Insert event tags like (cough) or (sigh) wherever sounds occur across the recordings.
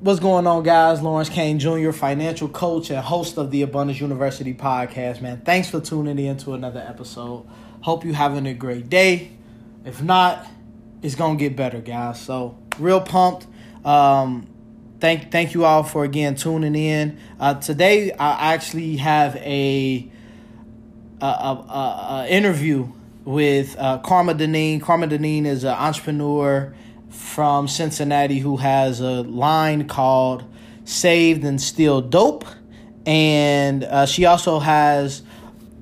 What's going on, guys? Lawrence Kane Jr., financial coach and host of the Abundance University podcast, man. Thanks for tuning in to another episode. Hope you're having a great day. If not, it's gonna get better, guys. So real pumped. Um, thank thank you all for again tuning in. Uh, today I actually have a a, a, a, a interview with uh, Karma Deneen. Karma Deneen is an entrepreneur from Cincinnati who has a line called Saved and Still Dope. And uh, she also has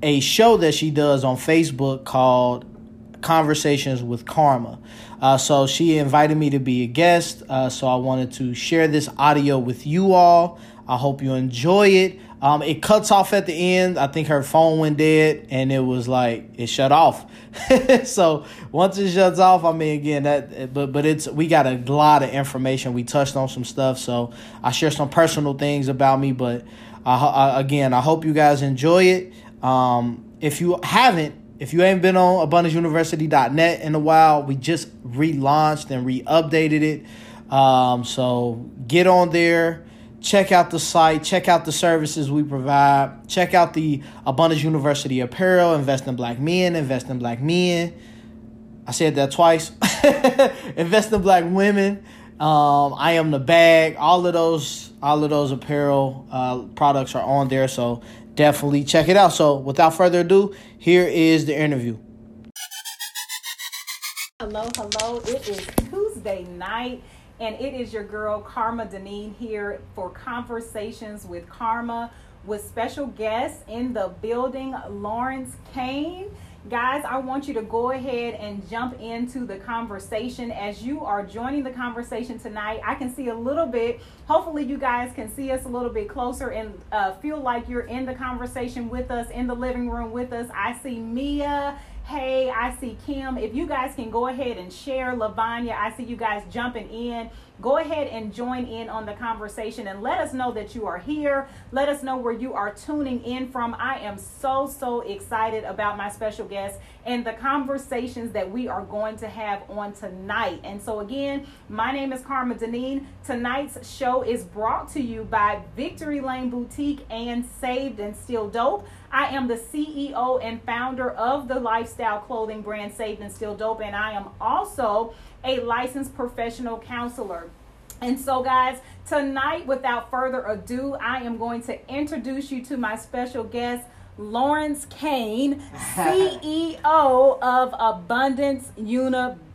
a show that she does on Facebook called Conversations with Karma. Uh, so she invited me to be a guest. Uh, so I wanted to share this audio with you all. I hope you enjoy it. Um, it cuts off at the end. I think her phone went dead, and it was like it shut off. (laughs) so once it shuts off, I mean, again, that but but it's we got a lot of information. We touched on some stuff, so I share some personal things about me. But I, I, again, I hope you guys enjoy it. Um, if you haven't, if you ain't been on abundanceuniversity.net in a while, we just relaunched and re-updated it. Um, so get on there check out the site, check out the services we provide, check out the Abundance University apparel, invest in black men, invest in black men. I said that twice. (laughs) invest in black women. Um, I am the bag. All of those, all of those apparel uh, products are on there. So definitely check it out. So without further ado, here is the interview. Hello, hello. It is Tuesday night and it is your girl Karma Deneen here for Conversations with Karma with special guests in the building, Lawrence Kane. Guys, I want you to go ahead and jump into the conversation as you are joining the conversation tonight. I can see a little bit. Hopefully, you guys can see us a little bit closer and uh, feel like you're in the conversation with us, in the living room with us. I see Mia Hey, I see Kim. If you guys can go ahead and share, Lavanya, I see you guys jumping in. Go ahead and join in on the conversation and let us know that you are here. Let us know where you are tuning in from. I am so, so excited about my special guest and the conversations that we are going to have on tonight. And so, again, my name is Karma Deneen. Tonight's show is brought to you by Victory Lane Boutique and Saved and Still Dope. I am the CEO and founder of the lifestyle clothing brand Saved and Still Dope, and I am also a licensed professional counselor. And so, guys, tonight, without further ado, I am going to introduce you to my special guest, Lawrence Kane, (laughs) CEO of Abundance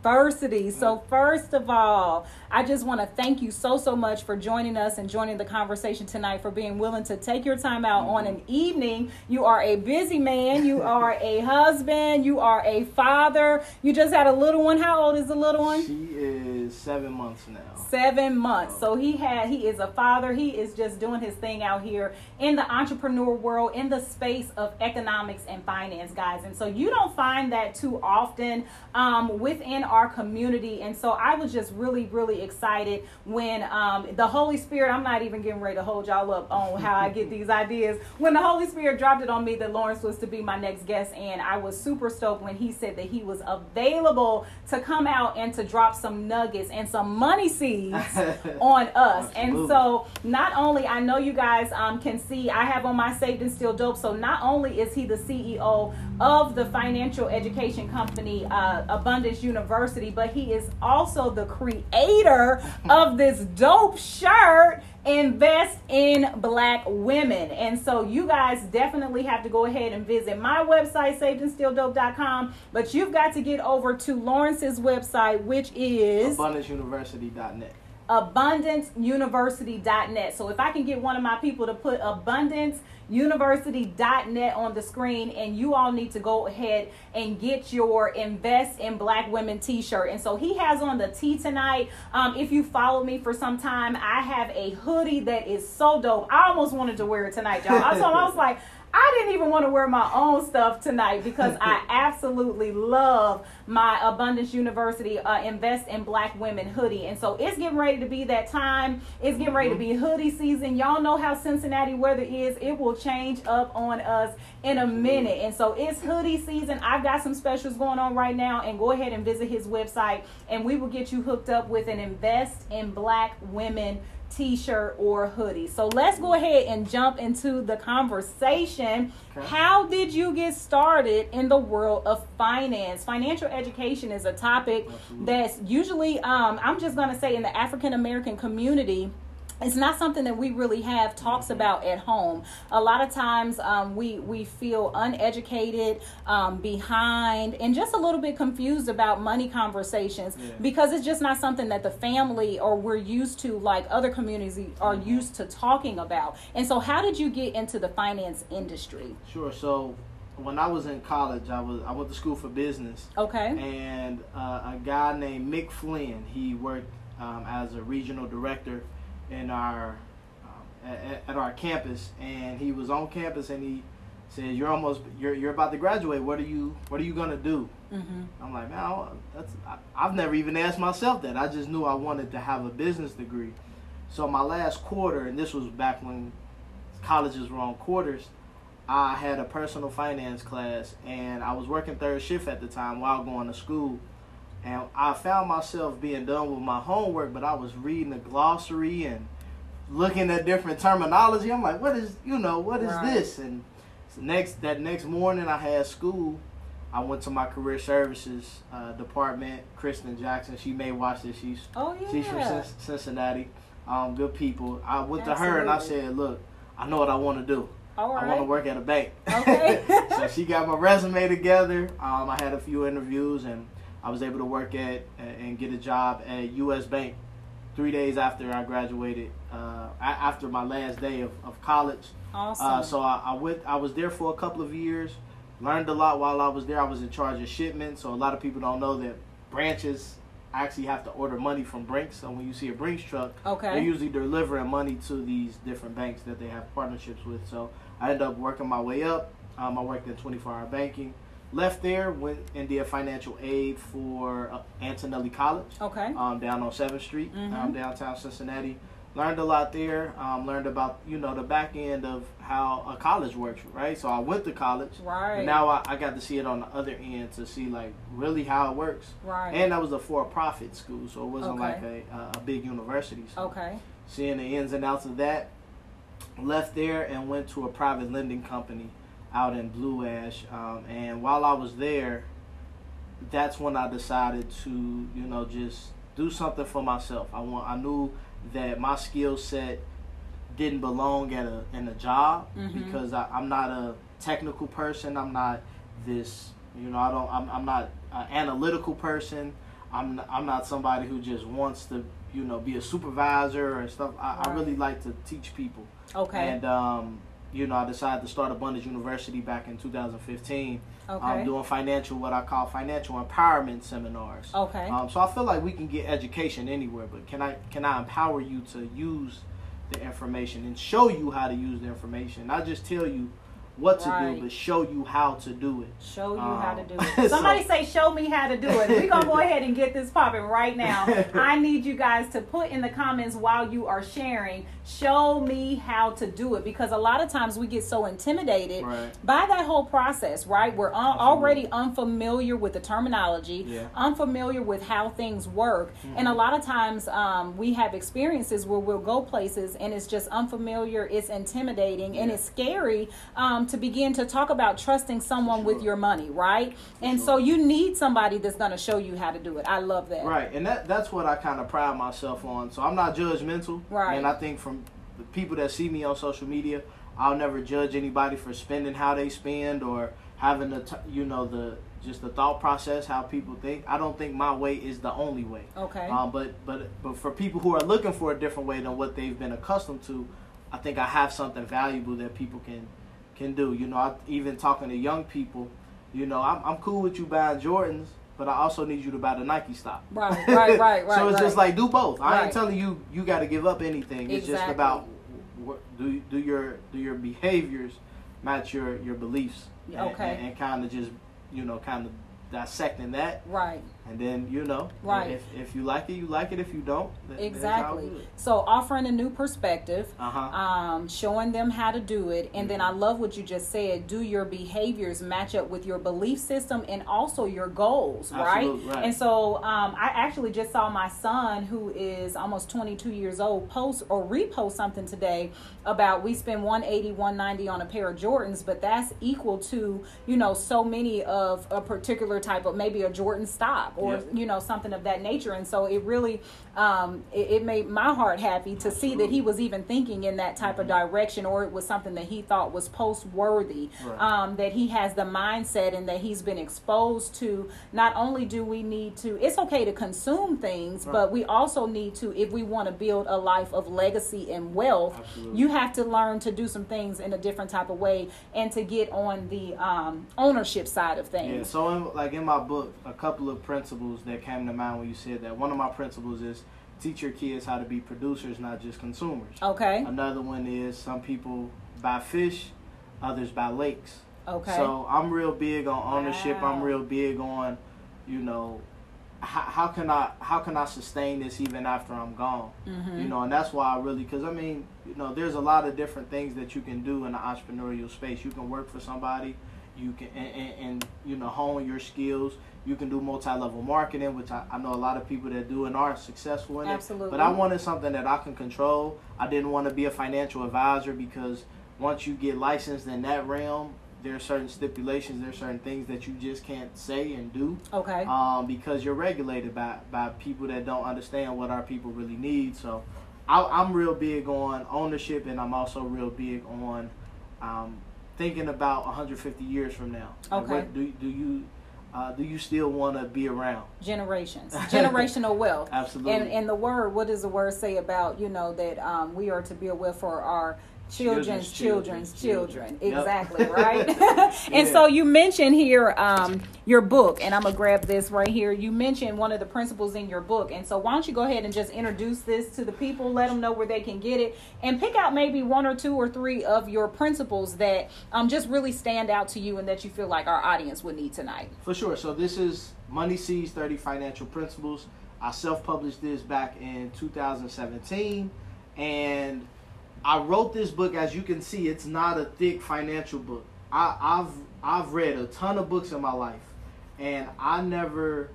University. So, first of all, I just want to thank you so, so much for joining us and joining the conversation tonight, for being willing to take your time out on an evening. You are a busy man, you are a husband, you are a father. You just had a little one. How old is the little one? She is seven months now. Seven months. So he had he is a father. He is just doing his thing out here in the entrepreneur world, in the space of economics and finance, guys. And so you don't find that too often um, within our community. And so I was just really, really excited when um, the Holy Spirit, I'm not even getting ready to hold y'all up on how I get these ideas. When the Holy Spirit dropped it on me that Lawrence was to be my next guest, and I was super stoked when he said that he was available to come out and to drop some nuggets and some money seeds (laughs) on us. and so, not only I know you guys um, can see, I have on my Saved and Still Dope. So, not only is he the CEO of the financial education company uh, Abundance University, but he is also the creator of this dope shirt invest in black women. And so you guys definitely have to go ahead and visit my website savedandstilldope.com but you've got to get over to lawrence's website which is abundanceuniversity.net abundanceuniversity.net so if i can get one of my people to put abundance university.net on the screen and you all need to go ahead and get your invest in black women t-shirt. And so he has on the t tonight. Um, if you follow me for some time i have a hoodie that is so dope. I almost wanted to wear it tonight y'all. I, I was like I didn't even want to wear my own stuff tonight because I (laughs) absolutely love my Abundance University uh, Invest in Black Women hoodie. And so it's getting ready to be that time. It's getting ready to be hoodie season. Y'all know how Cincinnati weather is. It will change up on us in a minute. And so it's hoodie season. I've got some specials going on right now. And go ahead and visit his website and we will get you hooked up with an Invest in Black Women t-shirt or hoodie. So let's go ahead and jump into the conversation. Okay. How did you get started in the world of finance? Financial education is a topic Absolutely. that's usually um, I'm just going to say in the African American community it's not something that we really have talks Mm-hmm. about at home. A lot of times um, we we feel uneducated, um, behind, and just a little bit confused about money conversations Yeah. because it's just not something that the family or we're used to, like other communities are Mm-hmm. used to talking about. And so, how did you get into the finance industry? Sure. So when I was in college, I was I went to school for business, Okay. and uh, a guy named Mick Flynn. He worked um, as a regional director in our um, at, at our campus, and he was on campus, and he said, "You're almost you're you're about to graduate. What are you What are you gonna do?" hmm I'm like, man, I that's I, I've never even asked myself that. I just knew I wanted to have a business degree. So my last quarter, and this was back when colleges were on quarters, I had a personal finance class, and I was working third shift at the time while going to school. And I found myself being done with my homework, but I was reading the glossary and looking at different terminology. I'm like, what is you know what is Right. this? And next that next morning I had school. I went to my career services uh, department. Kristen Jackson, she may watch this. She's Oh yeah. she's from Cin- Cincinnati. Um, good people. I went to her and I said, look, I know what I want to do. I want to work at a bank. Okay. (laughs) so she got my resume together. Um, I had a few interviews and I was able to work at and get a job at U.S. Bank three days after I graduated, uh, after my last day of, of college. Awesome. Uh, so I, I went. I was there for a couple of years. Learned a lot while I was there. I was in charge of shipments. So a lot of people don't know that branches actually have to order money from Brinks. So when you see a Brinks truck, okay. they're usually delivering money to these different banks that they have partnerships with. So I ended up working my way up. Um, I worked in 24-hour banking. Left there, went and did financial aid for uh, Antonelli College okay. um, down on Seventh Street, Mhm. um, downtown Cincinnati. Learned a lot there. Um, learned about you know the back end of how a college works, right? So I went to college. right. And now I, I got to see it on the other end to see like really how it works. right. And that was a for-profit school, so it wasn't Okay. like a, a, a big university. So okay. seeing the ins and outs of that. Left there and went to a private lending company out in Blue Ash. Um, and while I was there, that's when I decided to, you know, just do something for myself. I want. I knew that my skill set didn't belong at a in a job Mhm. because I, I'm not a technical person. I'm not this. You know, I don't. I'm, I'm not an analytical person. I'm I'm not somebody who just wants to you know be a supervisor and stuff. I, I really like to teach people. Okay. And um, you know, I decided to start Abundance University back in 2015. okay. I'm doing financial, what I call financial empowerment seminars. okay. Um, so I feel like we can get education anywhere, but can I can I empower you to use the information and show you how to use the information? Not just tell you what to Right. do, but show you how to do it. Show you how to Um, do it. (laughs) Somebody so- say, "Show me how to do it." We're gonna go ahead and get this popping right now. (laughs) I need you guys to put in the comments while you are sharing. Show me how to do it because a lot of times we get so intimidated Right. by that whole process. Right? We're un- already unfamiliar with the terminology, Yeah. unfamiliar with how things work, Mm-hmm. and a lot of times um, we have experiences where we'll go places and it's just unfamiliar, it's intimidating, and it's scary um, to begin to talk about trusting someone with your money, right? and sure. so you need somebody that's going to show you how to do it. I love that. Right, and that that's what I kind of pride myself on. So I'm not judgmental, Right. And I think from the people that see me on social media, I'll never judge anybody for spending how they spend or having the t- you know the just the thought process how people think. I don't think my way is the only way. Okay. Um, but but but for people who are looking for a different way than what they've been accustomed to, I think I have something valuable that people can can do. You know, I, even talking to young people, you know, I'm I'm cool with you buying Jordans, but I also need you to buy the Nike stock. Right, right, right, (laughs) right, so it's just like do both. I Right. ain't telling you you got to give up anything. It's just about what, do do your do your behaviors match your your beliefs. And- okay. And, and kind of just you know kind of dissecting that right. And then you know, Right. If, if you like it, you like it. If you don't, then, Exactly. So offering a new perspective, Uh huh. um, showing them how to do it, and then I Mm-hmm. love what you just said. Do your behaviors match up with your belief system and also your goals, right? Absolutely, right. And so um, I actually just saw my son, who is almost 22 years old, post or repost something today about we spend 180, 190 on a pair of Jordans, but that's equal to you know so many of a particular type of maybe a Jordan stop or Yeah. you know something of that nature. And so it really um, it, it made my heart happy to see that he was even thinking in that type of direction, or it was something that he thought was post worthy. Right. Um, that he has the mindset and that he's been exposed to. Not only do we need to, it's okay to consume things, Right. but we also need to, if we want to build a life of legacy and wealth, Absolutely. you have to learn to do some things in a different type of way and to get on the um, ownership side of things Yeah, so in, like in my book, a couple of principles that came to mind when you said that. One of my principles is teach your kids how to be producers, not just consumers. Okay. Another one is some people buy fish, others buy lakes. Okay. So I'm real big on ownership. I'm real big on, you know, how, how can I how can I sustain this even after I'm gone? Mhm. You know, and that's why I really because I mean, you know, there's a lot of different things that you can do in the entrepreneurial space. You can work for somebody, you can and, and, and you know hone your skills. You can do multi-level marketing, which I, I know a lot of people that do and are successful in it. Absolutely. But I wanted something that I can control. I didn't want to be a financial advisor because once you get licensed in that realm, there are certain stipulations, there are certain things that you just can't say and do okay. um, because you're regulated by, by people that don't understand what our people really need. So I, I'm real big on ownership, and I'm also real big on um, thinking about 150 years from now. Okay. what do do you uh, do you still want to be around? generations (laughs) generational wealth Absolutely. and and the word what does the word say about you know that um, we are to be a wealth for our children's Children's children's children. children, Yep. exactly (laughs) right (laughs) and Yeah. so you mentioned here um, your book and i'm gonna grab this right here you mentioned one of the principles in your book and so why don't you go ahead and just introduce this to the people let them know where they can get it and pick out maybe one or two or three of your principles that um, just really stand out to you and that you feel like our audience would need tonight For sure. So this is Money Seeds 30 Financial Principles. I self-published this back in 2017 and I wrote this book as you can see it's not a thick financial book. I, I've I've read a ton of books in my life and I never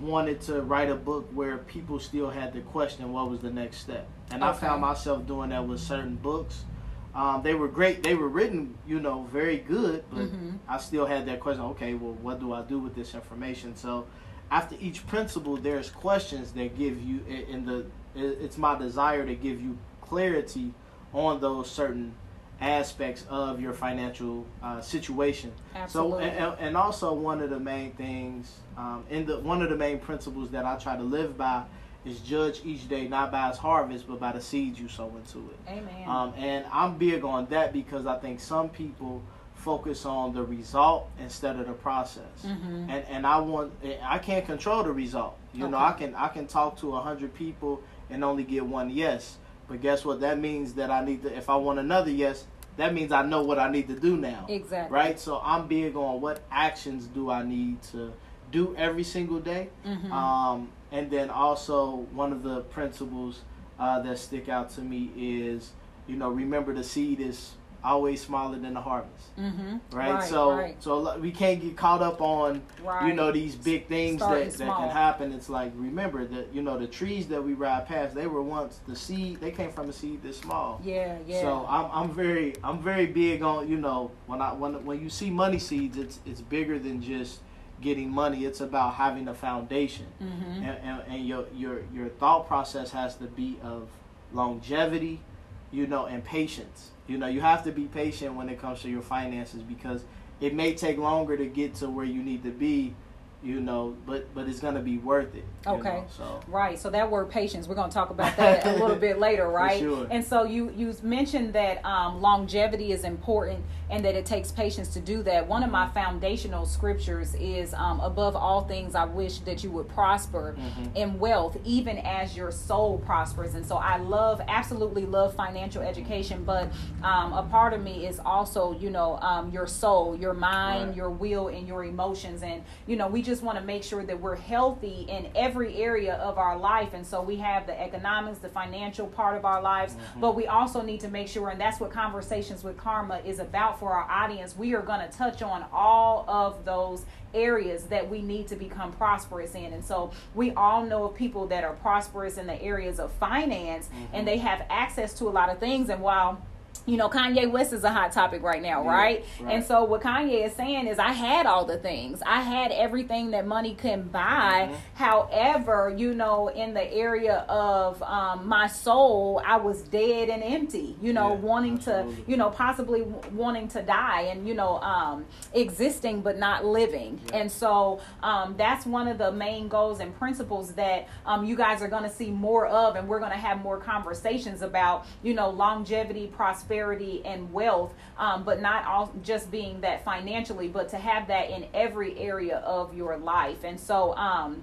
wanted to write a book where people still had to question what was the next step. And I found myself doing that with certain books. Um, they were great. They were written, you know, very good, but Mhm. I still had that question. Okay, well, what do I do with this information? So, after each principle, there's questions that give you. In the, it's my desire to give you clarity on those certain aspects of your financial uh, situation. Absolutely. So, and, and also one of the main things, um, in the one of the main principles that I try to live by is judge each day not by its harvest, but by the seeds you sow into it. amen Um, and I'm big on that because I think some people focus on the result instead of the process. Mhm. And and I want I can't control the result. You know, I can I can talk to a hundred people and only get one yes. But guess what? That means that I need to. If I want another yes, that means I know what I need to do now. Exactly. Right. So I'm big on what actions do I need to do every single day. Mhm. Um, and then also one of the principles uh, that stick out to me is, you know, remember the seed is always smaller than the harvest, Mm-hmm. right? so, right. so we can't get caught up on, right. you know, these big things Starting that, that can happen. It's like remember that you know the trees that we ride past, they were once the seed. They came from a seed this small. yeah, yeah. So I'm, I'm very I'm very big on you know when I when when you see money seeds it's it's bigger than just getting money it's about having a foundation mm-hmm. and, and, and your your your thought process has to be of longevity you know and patience you know you have to be patient when it comes to your finances because it may take longer to get to where you need to be you know but but it's gonna be worth it Okay. know, so Right. So that word patience, we're going to talk about that a little (laughs) bit later, right? sure. And so you you mentioned that um, longevity is important and that it takes patience to do that. One of my foundational scriptures is um, above all things, I wish that you would prosper Mhm. in wealth, even as your soul prospers. And so I love, absolutely love financial education, but um, a part of me is also, you know, um, your soul, your mind, Right. your will, and your emotions. And you know, we just just want to make sure that we're healthy in every area of our life. And so we have the economics, the financial part of our lives, mm-hmm. but we also need to make sure, and that's what Conversations with Karma is about for our audience. We are going to touch on all of those areas that we need to become prosperous in. And so we all know of people that are prosperous in the areas of finance mm-hmm. and they have access to a lot of things. And while you know, Kanye West is a hot topic right now, yeah, right? right? And so what Kanye is saying is I had all the things. I had everything that money can buy. Mm-hmm. However, you know, in the area of um, my soul, I was dead and empty, you know, yeah, wanting absolutely. to, you know, possibly wanting to die and, you know, um, existing but not living. Yeah. And so um, that's one of the main goals and principles that um, you guys are going to see more of and we're going to have more conversations about, you know, longevity, prosperity prosperity and wealth, um, but not all just being that financially, but to have that in every area of your life. And so, um,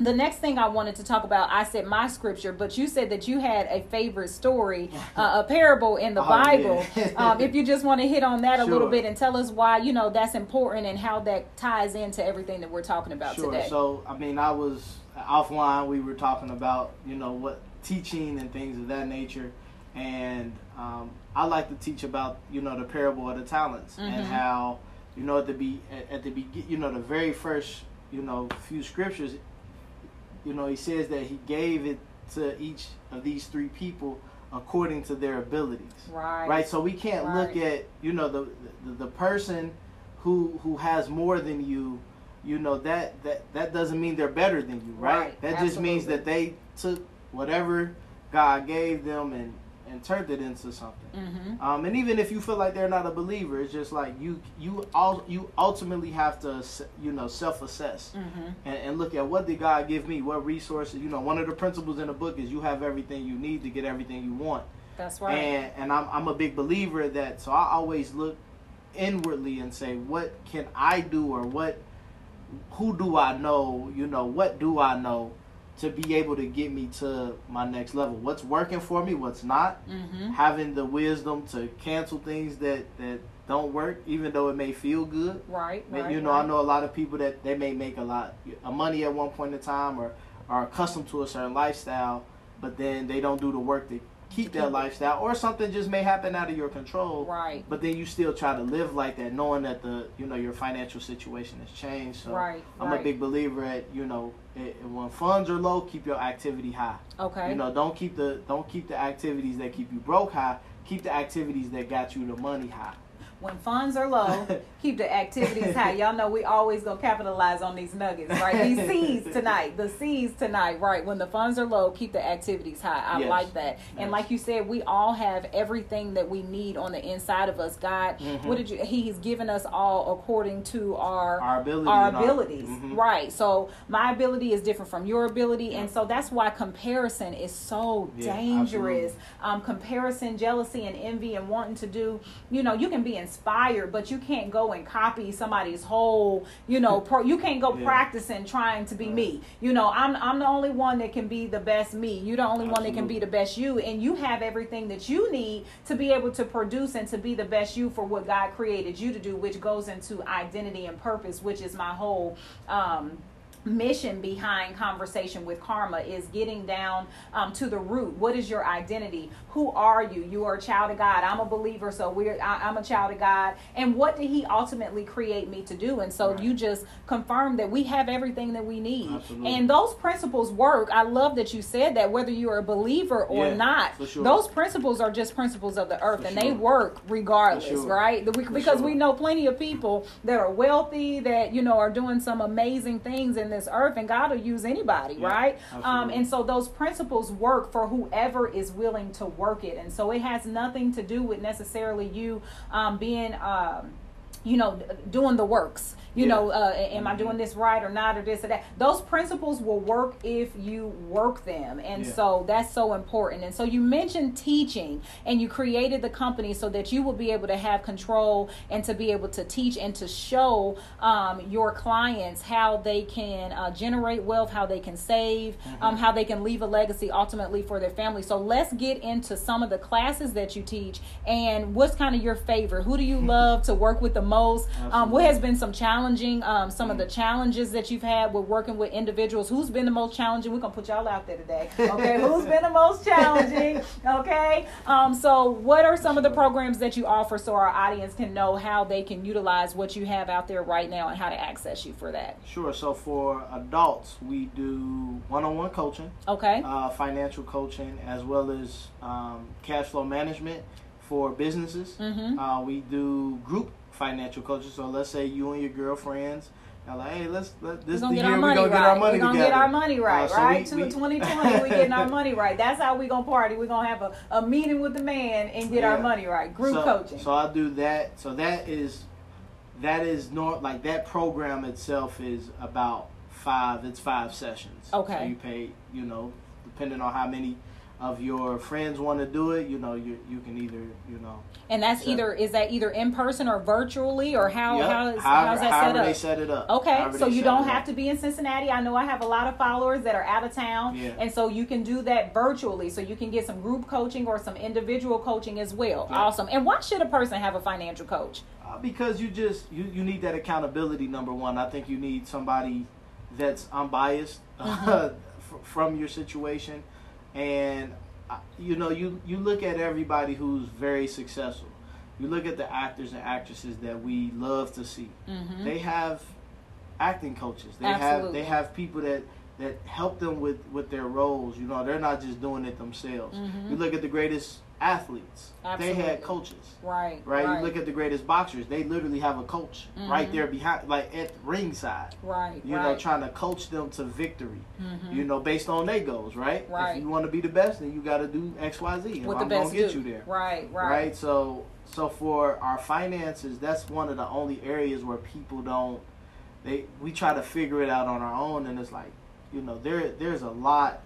the next thing I wanted to talk about, I said my scripture, but you said that you had a favorite story, (laughs) uh, a parable in the oh, Bible. Yeah. um, if you just want to hit on that sure. a little bit and tell us why, you know, that's important and how that ties into everything that we're talking about sure. today. So, I mean, I was offline, we were talking about, you know, what teaching and things of that nature. And um, I like to teach about you know the parable of the talents mm-hmm. and how you know at the be at, the be you know the very first you know few scriptures you know he says that he gave it to each of these three people according to their abilities right right so we can't right. look at you know the, the the person who who has more than you you know that that that doesn't mean they're better than you right, right. that Absolutely. just means that they took whatever god gave them and and turned it into something. Mm-hmm. Um, and even if you feel like they're not a believer, it's just like you you all you ultimately have to you know self assess mm-hmm. and, and, look at what did God give me, what resources. You know, one of the principles in the book is you have everything you need to get everything you want. That's right. And and I'm I'm a big believer that so I always look inwardly and say what can I do or what who do I know, you know, what do I know to be able to get me to my next level. What's working for me, what's not. Mm-hmm. Having the wisdom to cancel things that that don't work, even though it may feel good. Right. right you know, right. I know a lot of people that they may make a lot of money at one point in time, or are accustomed to a certain lifestyle, but then they don't do the work to keep that lifestyle or something just may happen out of your control right but then you still try to live like that knowing that the you know your financial situation has changed so right i'm right. a big believer at you know it, when funds are low keep your activity high. Okay. You know don't keep the don't keep the activities that keep you broke high keep the activities that got you the money high. When funds are low, (laughs) keep the activities high. (laughs) Y'all know we always go capitalize on these nuggets, right? These (laughs) seeds tonight, the seeds tonight, right? When the funds are low, keep the activities high. I yes. like that. Yes. And like you said, we all have everything that we need on the inside of us. God, mm-hmm. what did you? He's given us all according to our our, ability our abilities, our, mm-hmm. right? So my ability is different from your ability, yeah. and so that's why comparison is so yeah, dangerous. Um, comparison, jealousy, and envy, and wanting to do. You know, you can be inspired, but you can't go and copy somebody's whole, you know, pro, you can't go (laughs) yeah. practicing trying to be right. me. You know, I'm I'm the only one that can be the best me. You're the only Absolutely. one that can be the best you, and you have everything that you need to be able to produce and to be the best you for what God created you to do, which goes into identity and purpose, which is my whole um mission behind conversation with karma is getting down um, to the root what is your identity who are you you are a child of god i'm a believer so we're I, am a child of god and what did he ultimately create me to do and so right. you just confirm that we have everything that we need Absolutely. and those principles work i love that you said that whether you're a believer or yeah, not sure. those principles are just principles of the earth for and sure. they work regardless sure. right because we know plenty of people that are wealthy that you know are doing some amazing things in this earth and God will use anybody, yeah, right? Um, and so those principles work for whoever is willing to work it. And so it has nothing to do with necessarily you um, being. Um, you know, doing the works. You yeah. know, uh, am I doing this right or not, or this or that? Those principles will work if you work them, and yeah. so that's so important. And so you mentioned teaching, and you created the company so that you will be able to have control and to be able to teach and to show um, your clients how they can uh, generate wealth, how they can save, mm-hmm. um, how they can leave a legacy ultimately for their family. So let's get into some of the classes that you teach, and what's kind of your favorite. Who do you (laughs) love to work with the most? Um, what has been some challenging, um, some of the challenges that you've had with working with individuals? Who's been the most challenging? We're gonna put y'all out there today. Okay, who's (laughs) been the most challenging? Okay, um, so what are some of the programs that you offer so our audience can know how they can utilize what you have out there right now and how to access you for that? Sure. So for adults, we do one-on-one coaching, Okay. uh, financial coaching, as well as um, cash flow management for businesses. Mm-hmm. Uh, we do group financial coaching. So let's say you and your girlfriends are like, hey, let's let this the get year our we money gonna right. get our money We're gonna together. get our money right, Uh, so right? we- to 2020, we're getting our (laughs) money right. That's how we gonna party. We're gonna have a, a meeting with the man and get our money right. Group so, coaching. So I do that. So that is that is not like that program itself is about five. It's five sessions. Okay. So you pay, you know, depending on how many of your friends want to do it. You know, you you can either you know. and that's either is that either in person or virtually or how Yep. how is however, how's that however set up? they set it up. Okay, However so you don't have up. to be in Cincinnati. I know I have a lot of followers that are out of town, Yeah. and so you can do that virtually. So you can get some group coaching or some individual coaching as well. Yeah. Awesome. And why should a person have a financial coach? Uh, because you just you, you need that accountability number one i think you need somebody that's unbiased (laughs) fr- from your situation and uh, you know you you look at everybody who's very successful you look at the actors and actresses that we love to see Mm-hmm. they have acting coaches they Absolutely. have they have people that that help them with with their roles you know they're not just doing it themselves Mhm. you look at the greatest athletes they had coaches Right. right? You look at the greatest boxers; they literally have a coach right Mhm. there behind, like at ringside. right. You right. know, trying to coach them to victory. Mhm. You know, based on their goals, right? Right. If you want to be the best, then you got to do X, Y, Z. And what I'm the best gonna get do. you there, Right. Right. right? So, so for our finances, that's one of the only areas where people don't. They we try to figure it out on our own, and it's like, you know, there there's a lot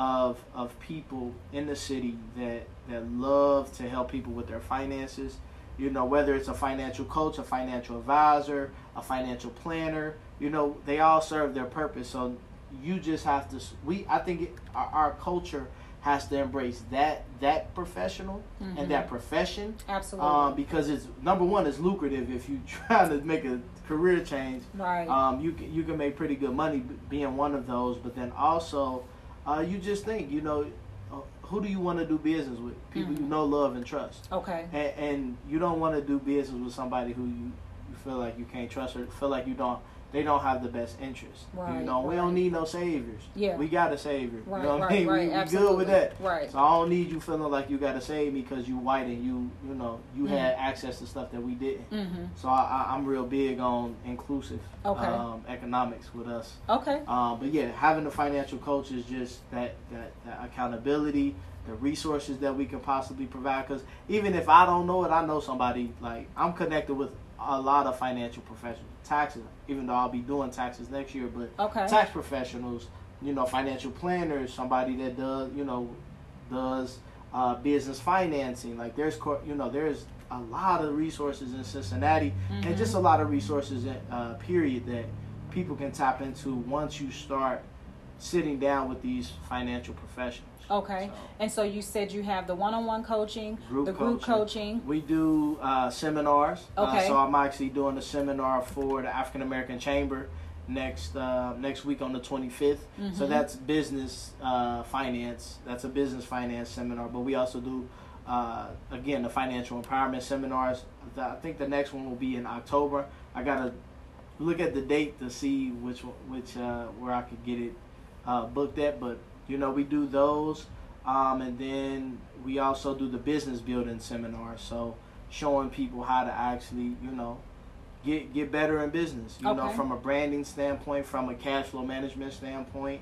of of people in the city that that love to help people with their finances. You know, whether it's a financial coach, a financial advisor, a financial planner, you know, they all serve their purpose. So you just have to. We I think it, our, our culture has to embrace that that professional Mhm. and that profession Absolutely. um, because it's number one it's lucrative if you (laughs) trying to make a career change right. um, you can, you can make pretty good money being one of those. But then also, uh, you just think, you know, uh, who do you want to do business with? People you Mhm. know, love, and trust. okay. And, and you don't want to do business with somebody who you, you feel like you can't trust or feel like you don't. They don't have the best interest. Right, you know, we right. don't need no saviors. Yeah. we got a savior. Right. you know what right. I mean? right. we, we good with that. Right. So I don't need you feeling like you got to save me because you white and you you know you Mhm. had access to stuff that we didn't. Mm-hmm. So I, I, I'm real big on inclusive Okay. um, economics with us. Okay. Um, but yeah, having a financial coach is just that, that, that accountability, the resources that we can possibly provide. Because even if I don't know it, I know somebody. Like I'm connected with a lot of financial professionals, taxes. Even though I'll be doing taxes next year, but Okay. tax professionals, you know, financial planners, somebody that does, you know, does uh, business financing. Like there's, you know, there's a lot of resources in Cincinnati, Mhm. and just a lot of resources, in, uh, period, that people can tap into once you start sitting down with these financial professionals. Okay. So, And so you said you have the one-on-one coaching, Group the group coaching. coaching. we do uh, seminars. Uh, Okay. so I'm actually doing a seminar for the African American Chamber next uh, next week on the 25th. So Mhm. that's business uh, finance. That's a business finance seminar. But we also do uh, again the financial empowerment seminars. I think the next one will be in October. I gotta look at the date to see which which uh, where I could get it uh, booked at. But you know we do those, um, and then we also do the business building seminar. So showing people how to actually you know get get better in business. You know, from a branding standpoint, from a cash flow management standpoint,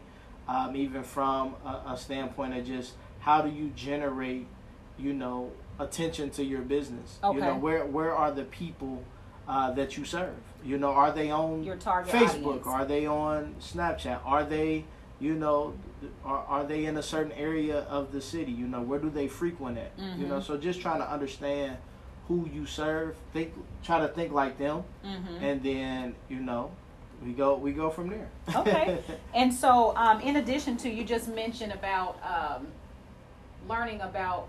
um, even from a, a standpoint of just how do you generate, you know, attention to your business. You know, where where are the people uh, that you serve? You know, are they on Your target Facebook? audience. Are they on Snapchat? Are they, you know, are, are they in a certain area of the city? You know, where do they frequent at? You know, Mhm. so just trying to understand who you serve, think, try to think like them, Mhm. and then you know, we go we go from there. Okay. (laughs) And so, um, in addition to you just mentioned about um, learning about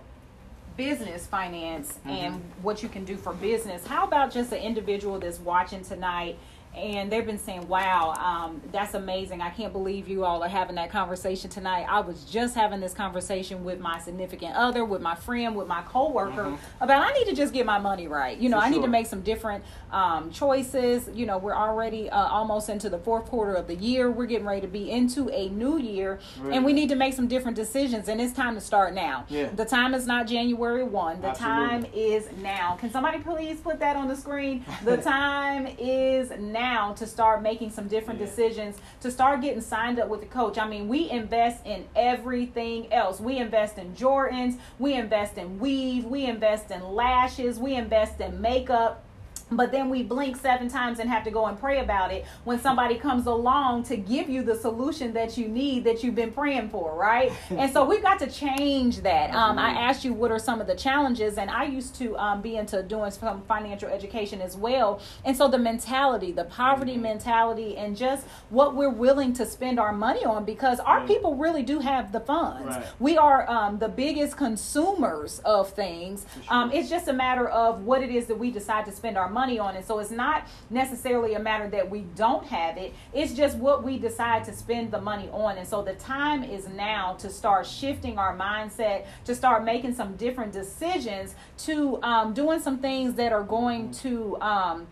business finance Mm-hmm. and what you can do for business, how about just an individual that's watching tonight? And they've been saying, "Wow, um, that's amazing! I can't believe you all are having that conversation tonight. I was just having this conversation with my significant other, with my friend, with my coworker about I need to just get my money right. You know, Mm-hmm. For I need to make some different um, choices. You know, we're already uh, almost into the fourth quarter of the year. We're getting ready to be into a new year, and we need to make some different decisions. And it's time to start now. Yeah. The time is not January one. The Absolutely. time is now. Can somebody please put that on the screen? The (laughs) time is now to start making some different Yeah. decisions, to start getting signed up with a coach. I mean, we invest in everything else. We invest in Jordans, we invest in weave, we invest in lashes, we invest in makeup. But then we blink seven times and have to go and pray about it when somebody comes along to give you the solution that you need that you've been praying for, right? (laughs) and so we've got to change that. Um, I asked you what are some of the challenges, and I used to um, be into doing some financial education as well. And so the mentality, the poverty Mm-hmm. mentality, and just what we're willing to spend our money on because our people really do have the funds. Right. We are um, the biggest consumers of things. Sure. Um, it's just a matter of what it is that we decide to spend our money on. it. so it's not necessarily a matter that we don't have it, it's just what we decide to spend the money on. And so the time is now to start shifting our mindset, to start making some different decisions, to um, doing some things that are going to. Um,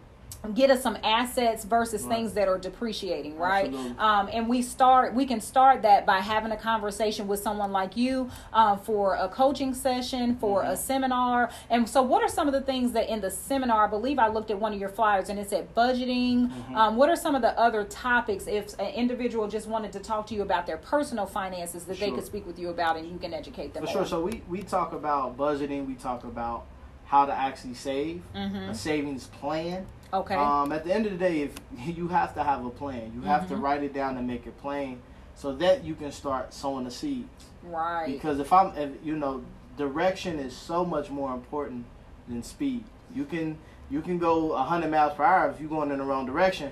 get us some assets versus Right. things that are depreciating right um, and we start we can start that by having a conversation with someone like you uh, for a coaching session for a Mhm. seminar and so what are some of the things that in the seminar i believe i looked at one of your flyers and it said budgeting Mhm. um, what are some of the other topics if an individual just wanted to talk to you about their personal finances that they could speak with you about and you can educate them For sure. on? So we, we talk about budgeting. We talk about how to actually save, Mhm. a savings plan. Okay Um, at the end of the day, if (laughs) you have to have a plan, you have to Mhm. write it down and make it plain, so that you can start sowing the seeds. right Because if I'm, if, you know, direction is so much more important than speed. You can you can go hundred miles per hour if you're going in the wrong direction.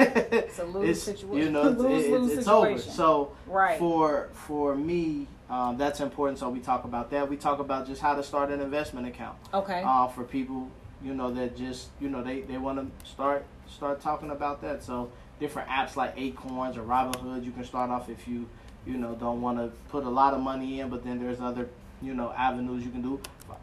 it's a (laughs) lose situa- You know, (laughs) it's, lose- it- lose it's, it's over. situation. So Right. for for me, um, that's important. So we talk about that. We talk about just how to start an investment account okay uh, for people you know that just you know they, they want to start start talking about that. So different apps like acorns or robinhood you can start off if you you know don't want to put a lot of money in but then there's other you know avenues you can do.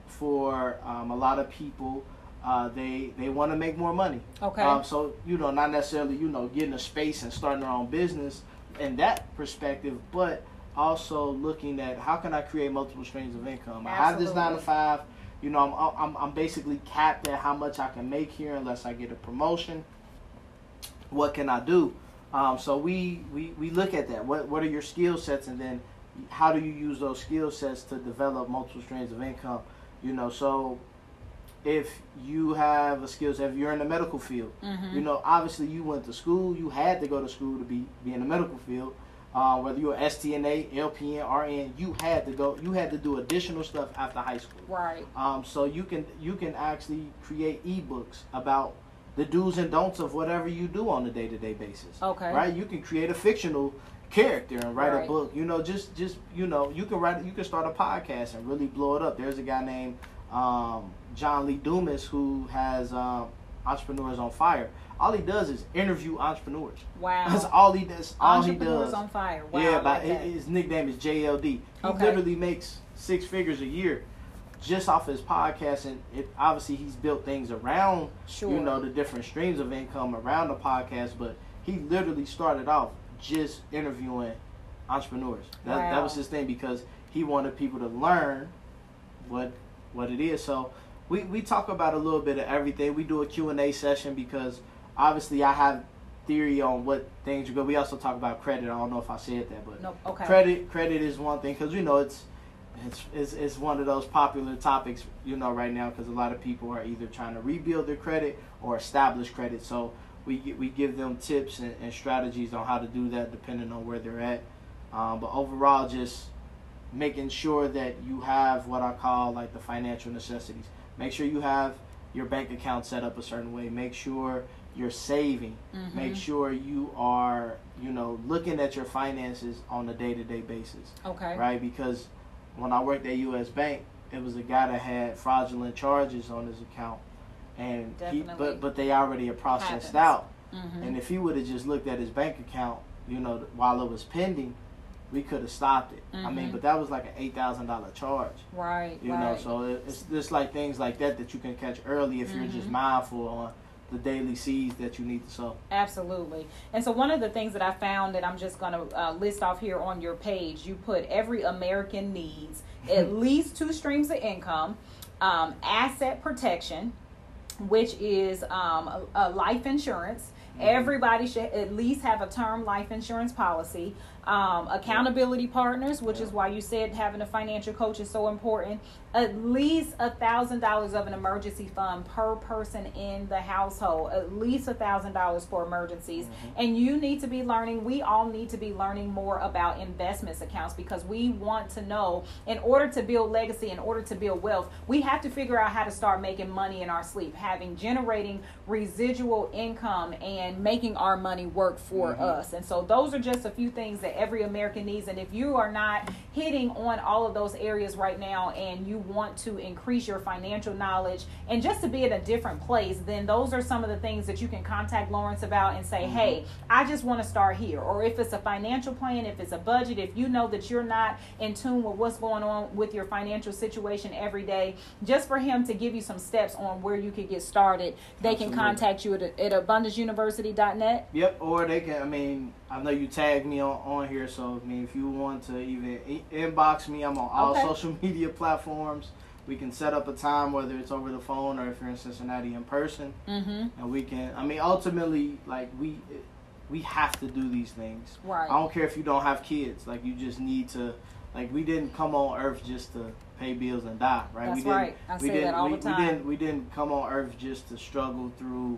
For um, a lot of people uh, they they want to make more money. Okay. Um, so you know not necessarily you know getting a space and starting their own business in that perspective but also looking at how can i create multiple streams of income? I have this nine to Absolutely. five you know, I'm, I'm I'm basically capped at how much I can make here unless I get a promotion. What can I do? Um, so we, we we look at that. What what are your skill sets, and then how do you use those skill sets to develop multiple streams of income? You know, so if you have a skill set, if you're in the medical field, Mhm. you know, obviously you went to school, you had to go to school to be be in the medical field. Uh, whether you're STNA, LPN, RN, you had to go. You had to do additional stuff after high school. right Um, so you can you can actually create ebooks about the do's and don'ts of whatever you do on a day to day basis. Okay. Right? You can create a fictional character and write Right. a book. You know, just just you know, you can write you can start a podcast and really blow it up. There's a guy named um, John Lee Dumas who has um, entrepreneurs on fire. All he does is interview entrepreneurs. wow That's all he does. All he entrepreneurs does. on fire wow yeah, but like his nickname is JLD. He Okay. literally makes six figures a year just off his podcast, and it, obviously he's built things around Sure. you know the different streams of income around the podcast. But he literally started off just interviewing entrepreneurs. That, that was his thing because he wanted people to learn what what it is. So we, we talk about a little bit of everything. We do a Q&A session because obviously I have theory on what things are good. We also talk about credit. I don't know if I said that, but Nope. Okay. credit credit is one thing because you know it's it's, it's it's one of those popular topics you know right now because a lot of people are either trying to rebuild their credit or establish credit. So we we give them tips and, and strategies on how to do that depending on where they're at. Um, but overall, just making sure that you have what I call like the financial necessities. Make sure you have your bank account set up a certain way. Make sure you're saving. Mhm. Make sure you are, you know, looking at your finances on a day-to-day basis, Okay. right? Because when I worked at U.S. Bank, it was a guy that had fraudulent charges on his account, and he, but but they already had processed Happens. out. Mhm. And if he would have just looked at his bank account, you know, while it was pending, we could have stopped it. I mean, Mhm. but that was like an eight thousand dollar charge. right, You right. know, so it's just like things like that that you can catch early if you're just Mhm. mindful on the daily seeds that you need to sow. Absolutely. And so, one of the things that I found that I'm just going to uh, list off here on your page, you put every American needs (laughs) at least two streams of income, um, asset protection, which is um, a, a life insurance. Everybody should at least have a term life insurance policy. Um, accountability partners, which is why you said having a financial coach is so important. At least a thousand dollars of an emergency fund per person in the household. At least a thousand dollars for emergencies. And you need to be learning. We all need to be learning more about investments accounts because we want to know. In order to build legacy, in order to build wealth, we have to figure out how to start making money in our sleep, having generating residual income and making our money work for Mhm. us. And so those are just a few things that every American needs. And if you are not hitting on all of those areas right now and you want to increase your financial knowledge and just to be in a different place, then those are some of the things that you can contact Lawrence about and say, Mhm. hey, I just want to start here. Or if it's a financial plan, if it's a budget, if you know that you're not in tune with what's going on with your financial situation every day, just for him to give you some steps on where you could get started, they can contact you at, at abundanceuniversity.net. Yep, or they can. I mean, I know you tagged me on, on here, so I mean, if you want to even e- inbox me, I'm on all Okay. social (laughs) media platforms. We can set up a time, whether it's over the phone or if you're in Cincinnati in person, Mm-hmm. and we can. I mean, ultimately, like we we have to do these things. Right. I don't care if you don't have kids. Like you just need to. Like we didn't come on Earth just to pay bills and die, right? That's we didn't, right. I we say that didn't, all we, the time. We didn't. We didn't come on Earth just to struggle through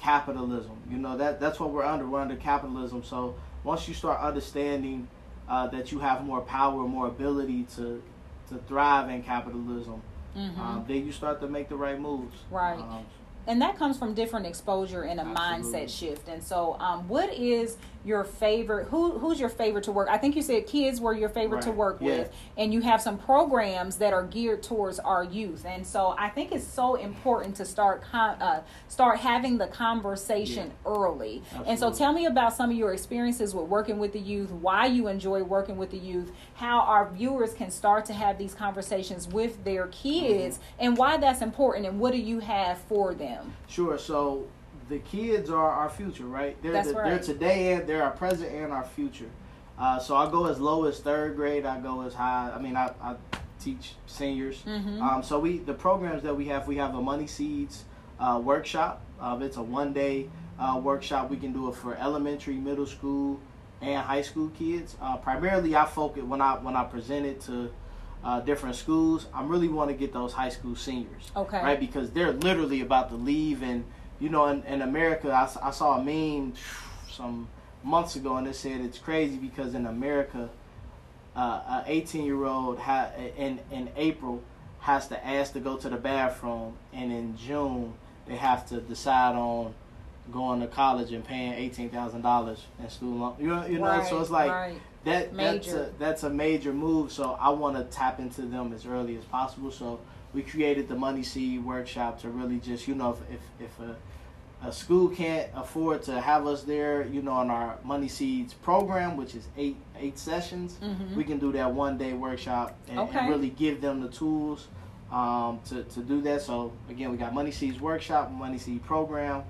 capitalism. You know that that's what we're under. We're under capitalism. So once you start understanding uh, that you have more power, more ability to to thrive in capitalism, Mm-hmm. um, then you start to make the right moves. Right. Um, and that comes from different exposure and a Absolutely. mindset shift. And so, um, what is your favorite? Who who's your favorite to work? I think you said kids were your favorite to work Yeah. with, and you have some programs that are geared towards our youth. And so, I think it's so important to start con- uh, start having the conversation early. And so, tell me about some of your experiences with working with the youth, why you enjoy working with the youth, how our viewers can start to have these conversations with their kids, Mm-hmm. and why that's important, and what do you have for them? Sure. So the kids are our future, right? They're That's the, right. They're today and they're our present and our future. Uh, so I go as low as third grade. I go as high. I mean, I, I teach seniors. Mhm. Um, so we the programs that we have, we have a money seeds uh, workshop. Uh, it's a one day uh, workshop. We can do it for elementary, middle school, and high school kids. Uh, primarily, I focus when I when I present it to uh, different schools. I really want to get those high school seniors Okay. right? Because they're literally about to leave, and you know, in, in America, I saw a meme (sighs) some months ago, and it said it's crazy because in America, uh, a 18 year old ha- in in April has to ask to go to the bathroom, and in June they have to decide on going to college and paying eighteen thousand dollars in student loan. You know, you know, so it's like right. that that's a, that's a major move. So I want to tap into them as early as possible. So we created the Money Seed workshop to really just you know if if, if a a school can't afford to have us there, you know, on our Money Seeds program, which is eight eight sessions, Mhm. we can do that one day workshop and, and really give them the tools um, to, to do that. So again, we got Money Seeds workshop, Money Seed program.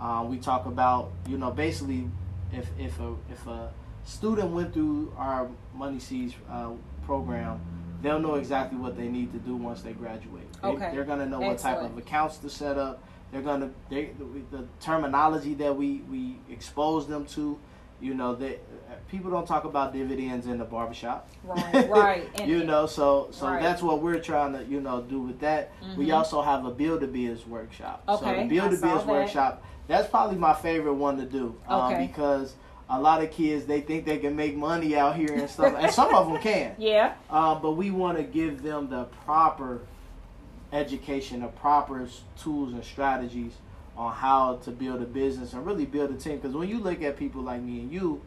Uh, we talk about you know basically if if a if a student went through our Money Seeds uh, program, they'll know exactly what they need to do once they graduate. They, Okay. They're gonna know what type of accounts to set up. They're gonna they the, the terminology that we we expose them to. You know that people don't talk about dividends in the barbershop. Right, (laughs) right. And- you know, so so Right. that's what we're trying to you know do with that. We Mhm. also have a build a biz workshop. so Okay, the build a biz workshop that's probably my favorite one to do um, Okay. because a lot of kids they think they can make money out here and stuff, and some of them can. (laughs) Yeah. Uh, but we want to give them the proper education, the proper tools and strategies on how to build a business and really build a team. Because when you look at people like me and you,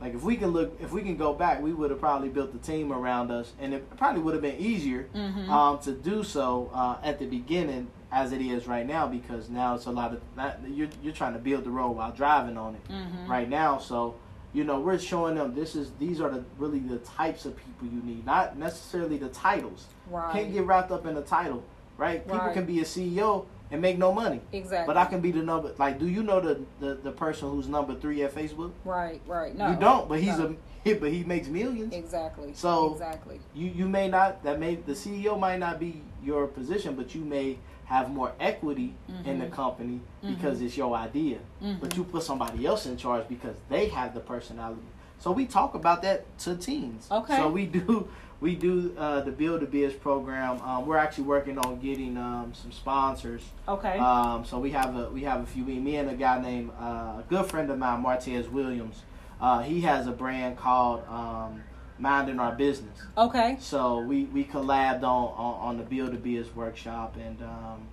like if we can look, if we can go back, we would have probably built the team around us, and it probably would have been easier Mhm. um, to do so uh, at the beginning as it is right now because now it's a lot of that you're you're trying to build the road while driving on it Mhm. right now. So you know we're showing them this is these are the really the types of people you need, not necessarily the titles. Right. Can't get wrapped up in a title, right? People Right. can be a CEO and make no money. Exactly. But I can be the number. Like, do you know the the, the person who's number three at Facebook? Right. Right. No. you don't, but he's no. a (laughs) but he makes millions. Exactly. So- exactly. You you may not that may the CEO might not be your position, but you may have more equity in the Mhm. company because it's your idea. Mhm. But you put somebody else in charge because they have the personality. So we talk about that to teens. Okay. So we do we do uh, the Build a Biz program. Um, we're actually working on getting um, some sponsors. Okay. Um, so we have a we have a few. Me and a guy named uh, a good friend of mine, Martez Williams. Uh, he has a brand called um, Minding Our Business. okay. So we we collabed on on, on the Build a Biz workshop, and um,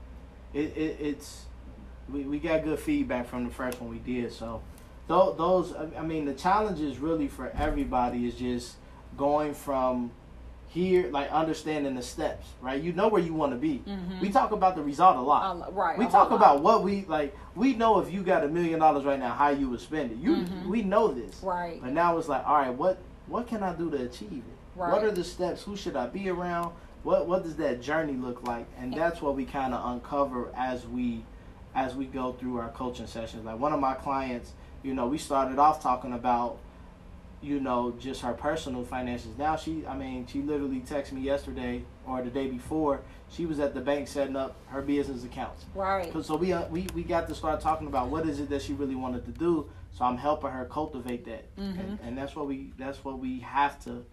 it, it it's we, we got good feedback from the first one we did. So those those I- I mean the challenges really for everybody is just going from here like understanding the steps right you know where you want to be Mhm. we talk about the result a lot right. we talk about lot. what we like we know if you got a million dollars right now how you would spend it you Mhm. we know this Right. but now it's like all right what what can i do to achieve it Right. what are the steps who should i be around what what does that journey look like and that's what we kind of uncover as we as we go through our coaching sessions like one of my clients you know we started off talking about you know just her personal finances. Now she i mean she literally texted me yesterday or the day before. She was at the bank setting up her business accounts. Right. so we, uh, we we got to start talking about what is it that she really wanted to do. So i'm helping her cultivate that. Mhm. and, and that's what we that's what we have to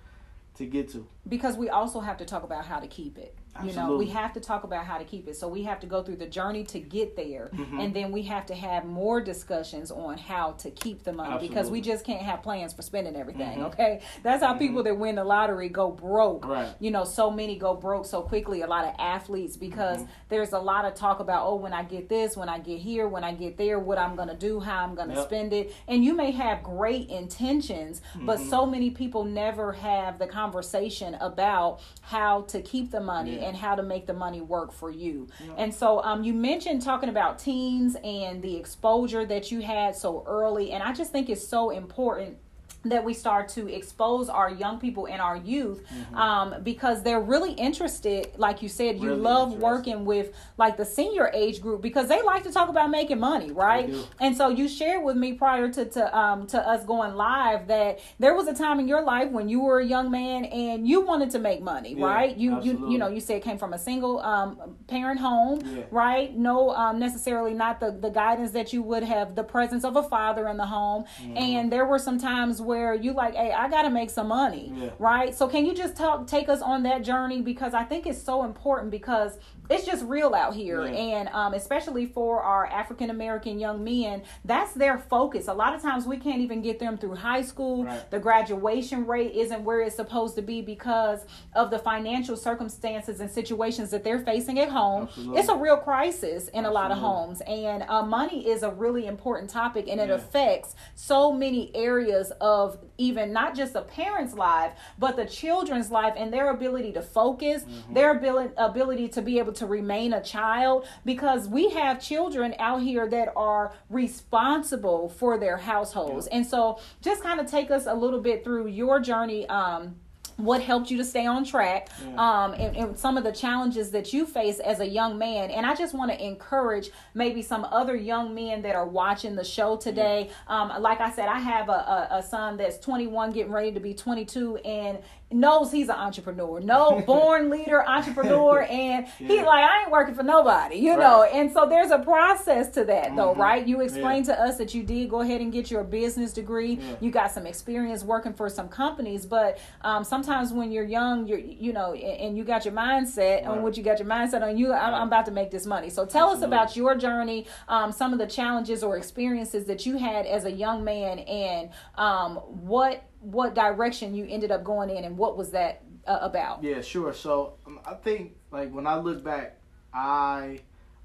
to get to. Because we also have to talk about how to keep it you know we have to talk about how to keep it so we have to go through the journey to get there Mhm. and then we have to have more discussions on how to keep the money because we just can't have plans for spending everything Mhm. okay that's how people that win the lottery go broke Right. you know so many go broke so quickly a lot of athletes because Mhm. there's a lot of talk about oh when i get this when i get here when i get there what i'm gonna do how i'm gonna Yep. spend it and you may have great intentions but Mhm. so many people never have the conversation about how to keep the money Yeah. And how to make the money work for you Yeah. and so um, you mentioned talking about teens and the exposure that you had so early and i just think it's so important that we start to expose our young people and our youth um, because they're really interested like you said you Really love working with like the senior age group because they like to talk about making money right? and so you shared with me prior to to um to us going live that there was a time in your life when you were a young man and you wanted to make money Yeah, right? You you absolutely. you know you said came from a single um parent home Yeah. right? No um necessarily not the the guidance that you would have the presence of a father in the home. Mm-hmm. and there were some times where you like hey i gotta make some money Yeah. right so can you just talk take us on that journey because i think it's so important because it's just real out here Yeah. and um, especially for our african american young men that's their focus a lot of times we can't even get them through high school Right. the graduation rate isn't where it's supposed to be because of the financial circumstances and situations that they're facing at home Absolutely. it's a real crisis in a lot of homes and uh, money is a really important topic and it Yeah. affects so many areas of even not just the parents life but the children's life and their ability to focus Mm-hmm. their ability ability to be able to remain a child because we have children out here that are responsible for their households. And so just kind of take us a little bit through your journey um what helped you to stay on track Yeah. um, and, and some of the challenges that you face as a young man. And i just want to encourage maybe some other young men that are watching the show today. Um, like i said i have a, a, a son that's 21 getting ready to be 22 and knows he's an entrepreneur no (laughs) born leader entrepreneur and he like i ain't working for nobody you know? And so there's a process to that though Mhm. right? You explained Yeah. to us that you did go ahead and get your business degree. Yeah. you got some experience working for some companies but um, sometimes when you're young you're you know and, you got your mindset on what you got your mindset on you I'm, I'm about to make this money. So tell us about your journey um, some of the challenges or experiences that you had as a young man and um, what what direction you ended up going in and what was that uh, about Yeah, sure. So um, I think like when I look back, I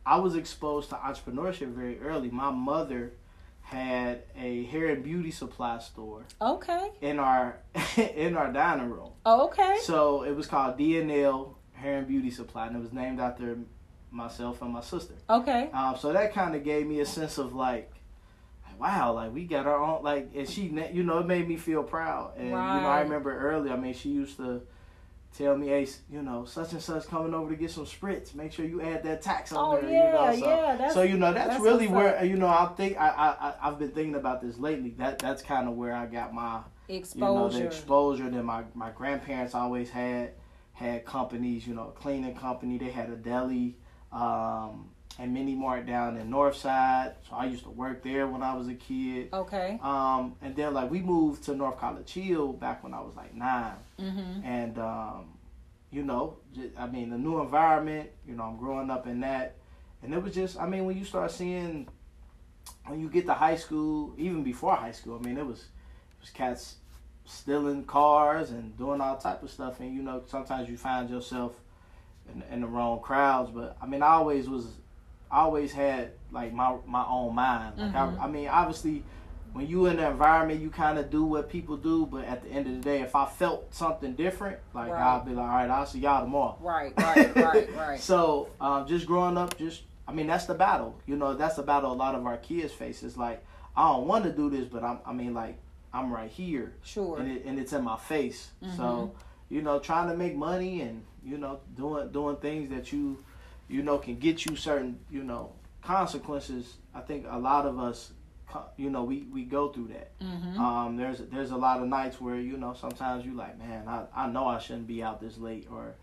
I was exposed to entrepreneurship very early. My mother had a hair and beauty supply store Okay. in our (laughs) in our dining room. Okay. So it was called DNL Hair and Beauty Supply, and it was named after myself and my sister. Okay. Um, so that kind of gave me a sense of like, wow, like we got our own, like, and she, you know, it made me feel proud. And you know, I remember early, I mean, she used to tell me, hey, you know, such and such coming over to get some spritz. Make sure you add that tax on Oh there. yeah, you know, so, yeah. That's so you know that's, that's really where you know I think I I I- I've been thinking about this lately. That that's kind of where I got my exposure. you know the exposure. that my my grandparents always had had companies you know a cleaning company they had a deli um and mini mart down in northside. So i used to work there when i was a kid. Okay. um and then like we moved to north college hill back when i was like nine. Mhm. and um you know ju- i mean the new environment you know i'm growing up in that. And it was just i mean when you start seeing when you get to high school even before high school i mean it was it was cats stealing cars and doing all type of stuff. And you know sometimes you find yourself in, in the wrong crowds. But i mean i always was I always had like my my own mind like Mhm. I, I mean obviously when you in the environment you kind of do what people do but at the end of the day if i felt something different like Right. i'll be like all right i'll see y'all tomorrow Right. Right. (laughs) Right. Right. so um, just growing up, just I mean that's the battle. You know, that's the battle a lot of our kids face. It's like I don't want to do this, but I'm I mean like I'm right here, Sure. and it, and it's in my face. Mhm. So you know, trying to make money and you know doing doing things that you you know can get you certain you know consequences. I think a lot of us. You know, we, we go through that. Mhm. Um, there's there's a lot of nights where you know sometimes you like, man, I, I know I shouldn't be out this late, or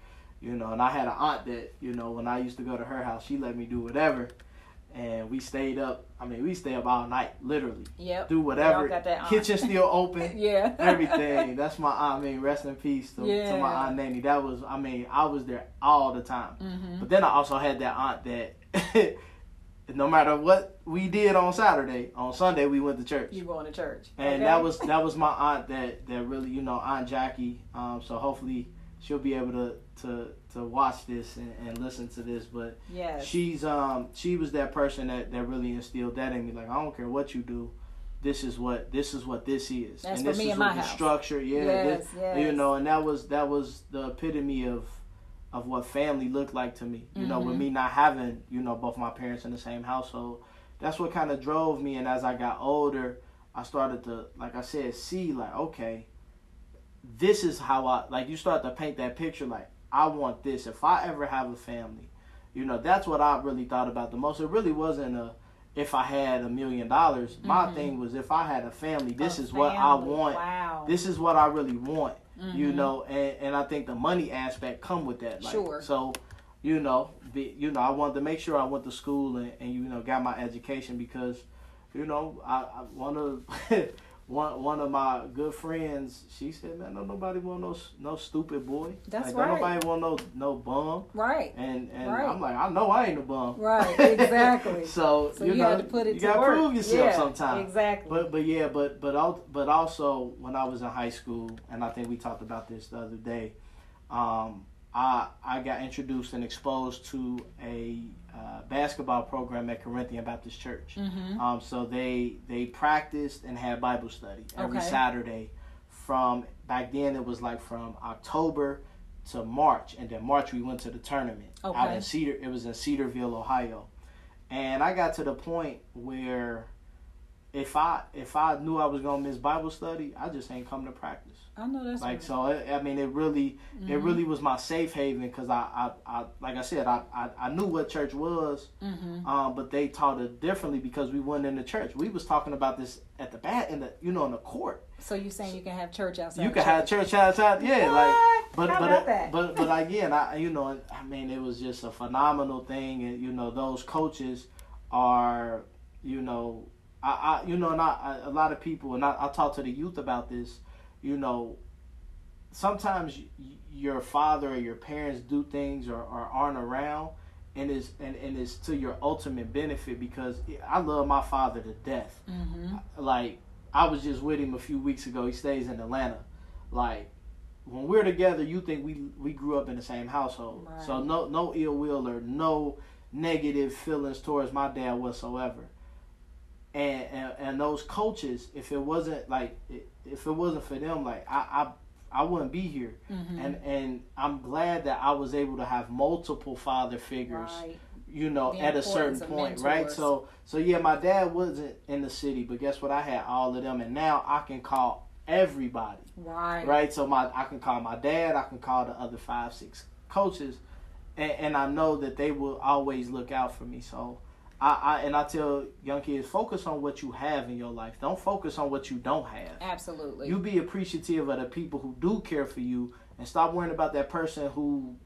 you know. And I had an aunt that you know when I used to go to her house, she let me do whatever, and we stayed up. I mean, we stay up all night, literally, Yep. do whatever. Got that. Kitchen still open, (laughs) Yeah. everything. That's my aunt. I mean, rest in peace to, to my aunt Nanny. That was, I mean, I was there all the time. Mhm. But then I also had that aunt that. (laughs) No matter what we did on Saturday, on Sunday we went to church You going to church? and okay? that was that was my aunt that that really you know aunt jackie um so hopefully she'll be able to to to watch this and, and listen to this but she's um she was that person that that really instilled that in me like i don't care what you do this is what this is what this is That's and this is what the house. structure yeah yes. this- yes. you know and that was that was the epitome of of what family looked like to me you know with Mhm. me not having you know both my parents in the same household that's what kind of drove me and as i got older i started to like i said see like okay this is how i like you start to paint that picture like i want this if i ever have a family you know that's what i really thought about the most it really wasn't a if i had a million dollars my Mhm. thing was if i had a family this A is what i want Wow. this is what I really want, you Mhm. know, and, and I think the money aspect come with that. Like, Sure. So, you know, be, you know, I wanted to make sure I went to school and, and you know got my education because, you know, I, I one of (laughs) one one of my good friends, she said, man, no nobody want no no stupid boy. That's like, right. Don't nobody want no no bum. Right. And and Right. I'm like, I know I ain't a bum. Right. (laughs) Exactly. so, so you, you, know, had to put it you to gotta work. prove yourself yeah, sometimes. Exactly. But but yeah, but but but also when I was in high school, and I think we talked about this the other day, um, I I got introduced and exposed to a uh, basketball program at Corinthian Baptist Church. hmm Um, so they they practiced and had Bible study every Okay. Saturday. From back then, it was like from October to March, and then March we went to the tournament out in Cedar. It was in Cedarville, Ohio, and I got to the point where if I if I knew I was gonna miss Bible study, I just ain't come to practice. I know that's Like right. so, it, I mean, it really it Mhm. really was my safe haven because I, I I like I said I, I I knew what church was, Mhm. um, but they taught it differently because we weren't in the church. We was talking about this at the bat in the you know in the court. So you saying you can have church outside? you can have church? church outside, yeah, like What? but How but that? but but again, I you know I mean it was just a phenomenal thing, and you know those coaches are you know I, I you know and I, I, a lot of people and I, I talk to the youth about this, you know. Sometimes y- your father or your parents do things or, or aren't around, and is and, and it's to your ultimate benefit because I love my father to death Mhm. like I was just with him a few weeks ago. He stays in Atlanta. Like when we're together, you think we we grew up in the same household. Right. So no no ill will or no negative feelings towards my dad whatsoever. And, and and those coaches, if it wasn't like if it wasn't for them, like I I, I wouldn't be here. Mm-hmm. And and I'm glad that I was able to have multiple father figures. Right. You know, The at a certain point, right? So so yeah, my dad wasn't in the city, but guess what? I had all of them, and now I can call everybody Right. right? So my I can call my dad, I can call the other five, six coaches, and, and I know that they will always look out for me. So I, I and I tell young kids, focus on what you have in your life. Don't focus on what you don't have. Absolutely. You be appreciative of the people who do care for you, and stop worrying about that person who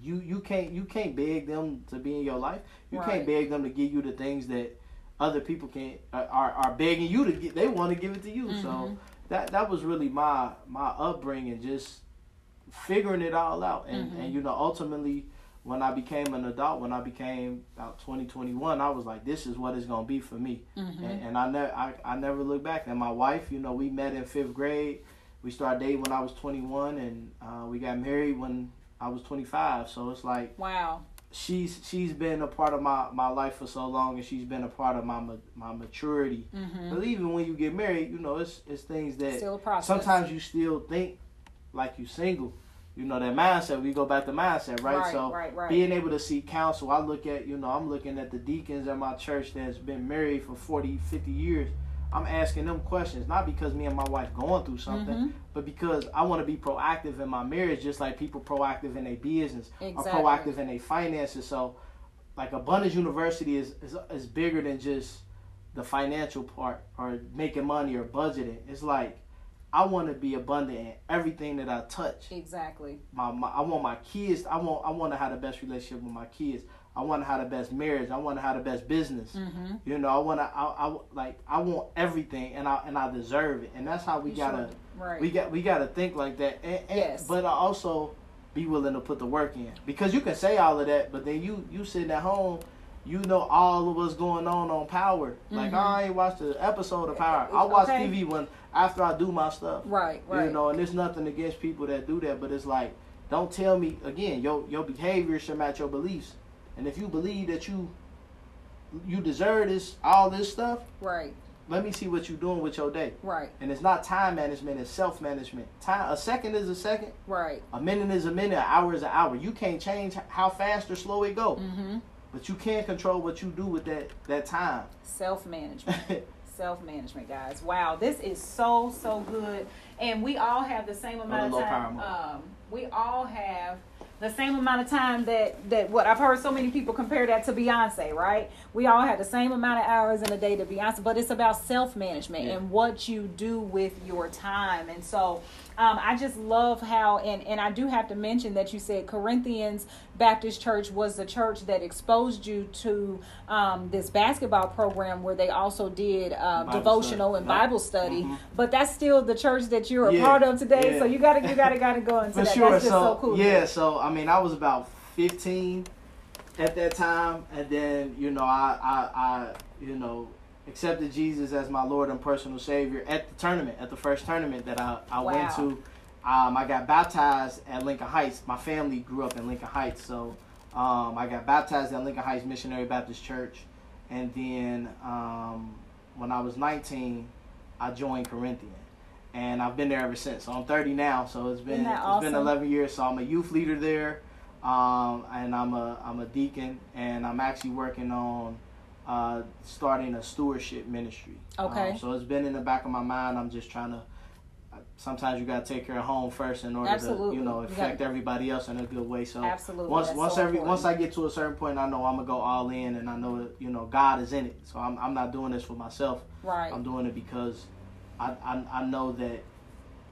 you you can't you can't beg them to be in your life. You Right. can't beg them to give you the things that other people can are are, are begging you to get. They want to give it to you. So Mhm. that that was really my my upbringing, just figuring it all out, and Mhm. and you know ultimately. When I became an adult, when I became about 2021, I was like, "This is what it's gonna be for me." Mhm. and, and I never I, I never looked back. And my wife, you know, we met in fifth grade. We started dating when I was 21, and uh, we got married when I was 25. So it's like Wow. she's she's been a part of my, my life for so long, and she's been a part of my my maturity. Mm-hmm. But even when you get married, you know, it's it's things that sometimes you still think like you're single. You know that mindset. We go back to mindset, right? Right, so right, right. being able to seek counsel, I look at you know I'm looking at the deacons at my church that's been married for 40, 50 years. I'm asking them questions not because me and my wife going through something, Mhm. but because I want to be proactive in my marriage, just like people proactive in their business Exactly. or proactive in their finances. So, like Abundance University is, is is bigger than just the financial part or making money or budgeting. It's like I want to be abundant in everything that I touch. Exactly. My, my I want my kids. I want I want to have the best relationship with my kids. I want to have the best marriage. I want to have the best business. Mm-hmm. You know, I want to. I, I like. I want everything, and I and I deserve it. And that's how we gotta. Right. We got. We gotta think like that. And, and, Yes. But I also be willing to put the work in because you can say all of that, but then you you sitting at home. You know all of what's going on on Power. Like Mhm. I ain't watched the episode of Power. I watch Okay. TV when after I do my stuff. right. Right. You know, and there's nothing against people that do that, but it's like, don't tell me again. Your your behavior should match your beliefs, and if you believe that you you deserve this all this stuff, Right. let me see what you're doing with your day. Right. And it's not time management; it's self management. Time a second is a second, Right. a minute is a minute, an hour is an hour. You can't change how fast or slow it go, Mm-hmm. But you can't control what you do with that that time. Self management. (laughs) Self management, guys. Wow, this is so so good, and we all have the same amount of time. Um, we all have the same amount of time that that what I've heard so many people compare that to Beyonce, right? We all have the same amount of hours in a day to Beyonce, but it's about self management Yeah. and what you do with your time, and so. Um, I just love how, and, and I do have to mention that you said Corinthians Baptist Church was the church that exposed you to um, this basketball program where they also did uh, devotional study. and Right. Bible study. Mhm. But that's still the church that you're a Yeah, part of today. yeah. So you gotta, you gotta, gotta go into For that. sure. That's just so, so, cool. yeah, so I mean, I was about 15 at that time, and then you know, I, I, I, you know, accepted Jesus as my Lord and personal Savior at the tournament, at the first tournament that I, I went to. Um, I got baptized at Lincoln Heights. My family grew up in Lincoln Heights, so um, I got baptized at Lincoln Heights Missionary Baptist Church, and then um, when I was 19, I joined Corinthian, and I've been there ever since. So I'm 30 now, so it's been Isn't it's been 11 years. So I'm a youth leader there, um, and I'm a I'm a deacon, and I'm actually working on uh, starting a stewardship ministry. Okay. Um, so it's been in the back of my mind. I'm just trying to. Sometimes you gotta take care of home first in order Absolutely. to you know affect everybody else in a good way. So Absolutely. once That's once so every important. once I get to a certain point, I know I'm gonna go all in, and I know that you know God is in it. So I'm I'm not doing this for myself. right. I'm doing it because I I, I know that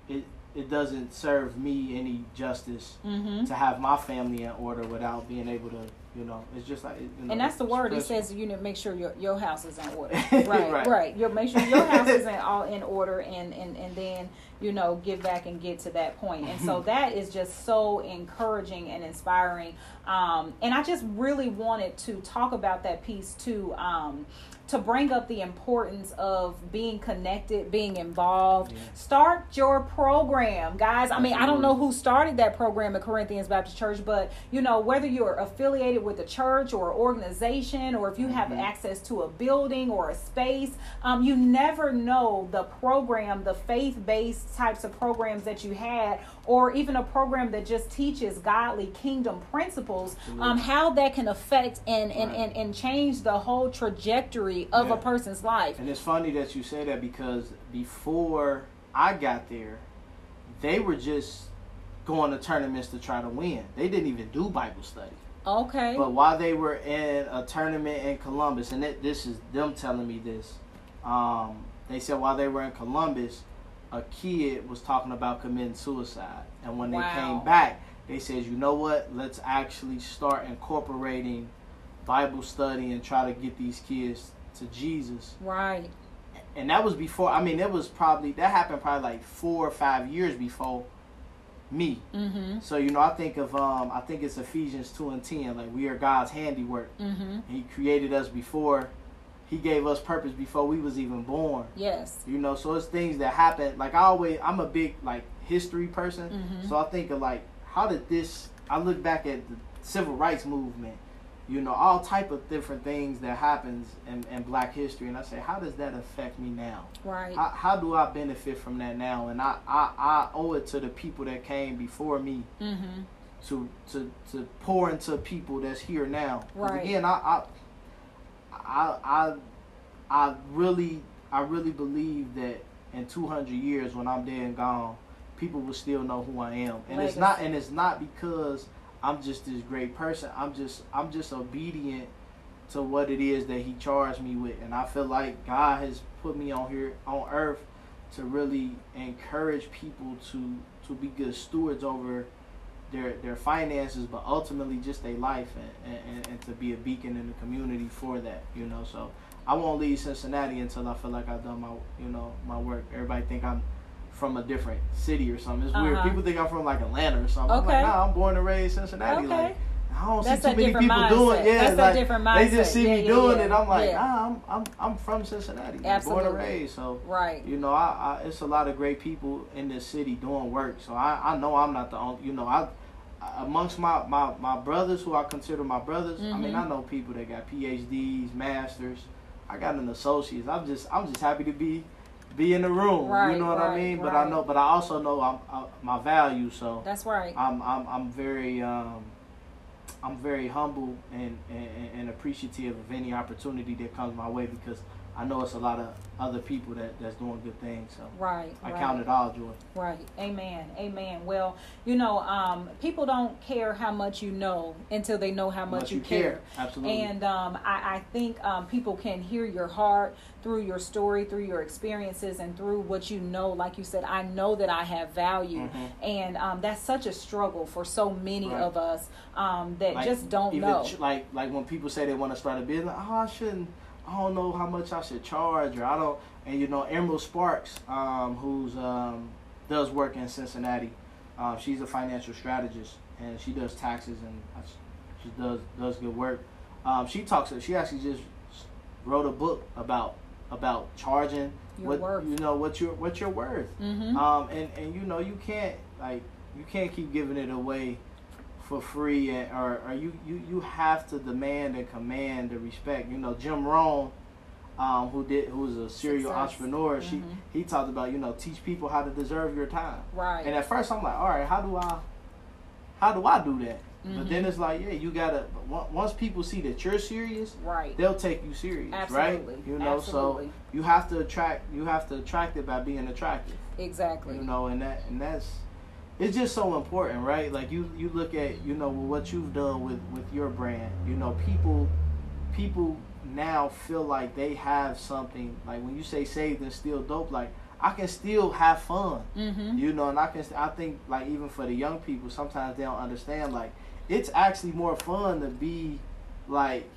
it it doesn't serve me any justice Mm-hmm. to have my family in order without being able to you know it's just like know, And that's the word. It says you need to make sure your your house is in order. (laughs) Right. Right, right. You make sure your house is in, (laughs) all in order, and and and then you know give back and get to that point. And so that is just so encouraging and inspiring. Um, and I just really wanted to talk about that piece too. Um, to bring up the importance of being connected, being involved. Yeah. Start your program, guys. I mean, I don't know who started that program at Corinthians Baptist Church, but you know, whether you're affiliated with a church or organization, or if you have Mhm. access to a building or a space, um, you never know the program, the faith-based types of programs that you had, or even a program that just teaches godly kingdom principles, um, how that can affect and and, Right. and and change the whole trajectory of Yeah. a person's life. And it's funny that you say that because before I got there, they were just going to tournaments to try to win. They didn't even do Bible study. Okay. But while they were in a tournament in Columbus, and it, this is them telling me this, um, they said while they were in Columbus, a kid was talking about committing suicide, and when they came back, they said, "You know what? Let's actually start incorporating Bible study and try to get these kids to Jesus." right. And that was before. I mean, it was probably that happened probably like four or five years before me. Mm-hmm. So you know, I think of um, I think it's Ephesians two and ten. Like we are God's handiwork. Mm-hmm. He created us before. He gave us purpose before we was even born. Yes. You know, so it's things that happen. Like I always, I'm a big like history person. Mhm. So I think of like, how did this? I look back at the civil rights movement. You know, all type of different things that happens in, in Black history, and I say, how does that affect me now? Right. How, how do I benefit from that now? And I, I, I owe it to the people that came before me mm-hmm. to to to pour into people that's here now. Right. Again, I, I I I I really I really believe that in 200 years when I'm dead and gone, people will still know who I am. And it's not and it's not because I'm just this great person. I'm just I'm just obedient to what it is that he charged me with. And I feel like God has put me on here on earth to really encourage people to to be good stewards over their their finances, but ultimately just their life and, and, and to be a beacon in the community for that, you know. So I won't leave Cincinnati until I feel like I've done my you know my work. Everybody think I'm from a different city or something. It's weird. Uh-huh. People think I'm from like Atlanta or something. I'm Okay. like, nah, I'm born and raised Cincinnati. Okay. Like I don't That's see too many people mindset. doing. Yeah, That's a like, They just see Yeah, me yeah, doing yeah. it. I'm like, nah, I'm I'm I'm from Cincinnati. Born and raised. So Right. you know, I, I it's a lot of great people in this city doing work. So I, I know I'm not the only. You know, I amongst my, my, my brothers who I consider my brothers. I mean. I know people that got PhDs, masters. I got an associate's. I'm just I'm just happy to be be in the room. Right, you know what I mean? But I know, but I also know I'm, I, my value. So That's right. I'm I'm I'm very um I'm very humble and, and and appreciative of any opportunity that comes my way because I know it's a lot of other people that that's doing good things. So Right. I right. count it all joy. Right. Amen. Amen. Well, you know, um, people don't care how much you know until they know how much, you, care. Absolutely. And um, I, I think um, people can hear your heart through your story, through your experiences, and through what you know. Like you said, I know that I have value. Mhm. And um, that's such a struggle for so many Right. of us um, that Like, just don't know. ch- like like when people say they want to start a business, oh, I shouldn't. I don't know how much I should charge, or I don't. And you know, Emerald Sparks, um, who's um, does work in Cincinnati, uh, she's a financial strategist, and she does taxes and she does does good work. Um, she talks. She actually just wrote a book about about charging Your what worth. you know what you're what you're worth. mm-hmm. Um, and, and you know you can't like you can't keep giving it away for free and, or, or you, you, you have to demand and command the respect. You know, Jim Rohn, um, who did who was a serial Success. entrepreneur, she Mhm. he talked about, you know, teach people how to deserve your time. right. And at first I'm like, all right, how do I how do I do that? But Mhm. then it's like, yeah, you gotta once people see that you're serious, right. they'll take you serious, Absolutely. right? You know, Absolutely. so you have to attract you have to attract it by being attractive Exactly. you know and that and that's it's just so important right? Like you you look at you know what you've done with with your brand. You know people people now feel like they have something. Like when you say saved and still dope. Like i can still have fun. Mm-hmm. you know and i can i think like even for the young people sometimes they don't understand like it's actually more fun to be like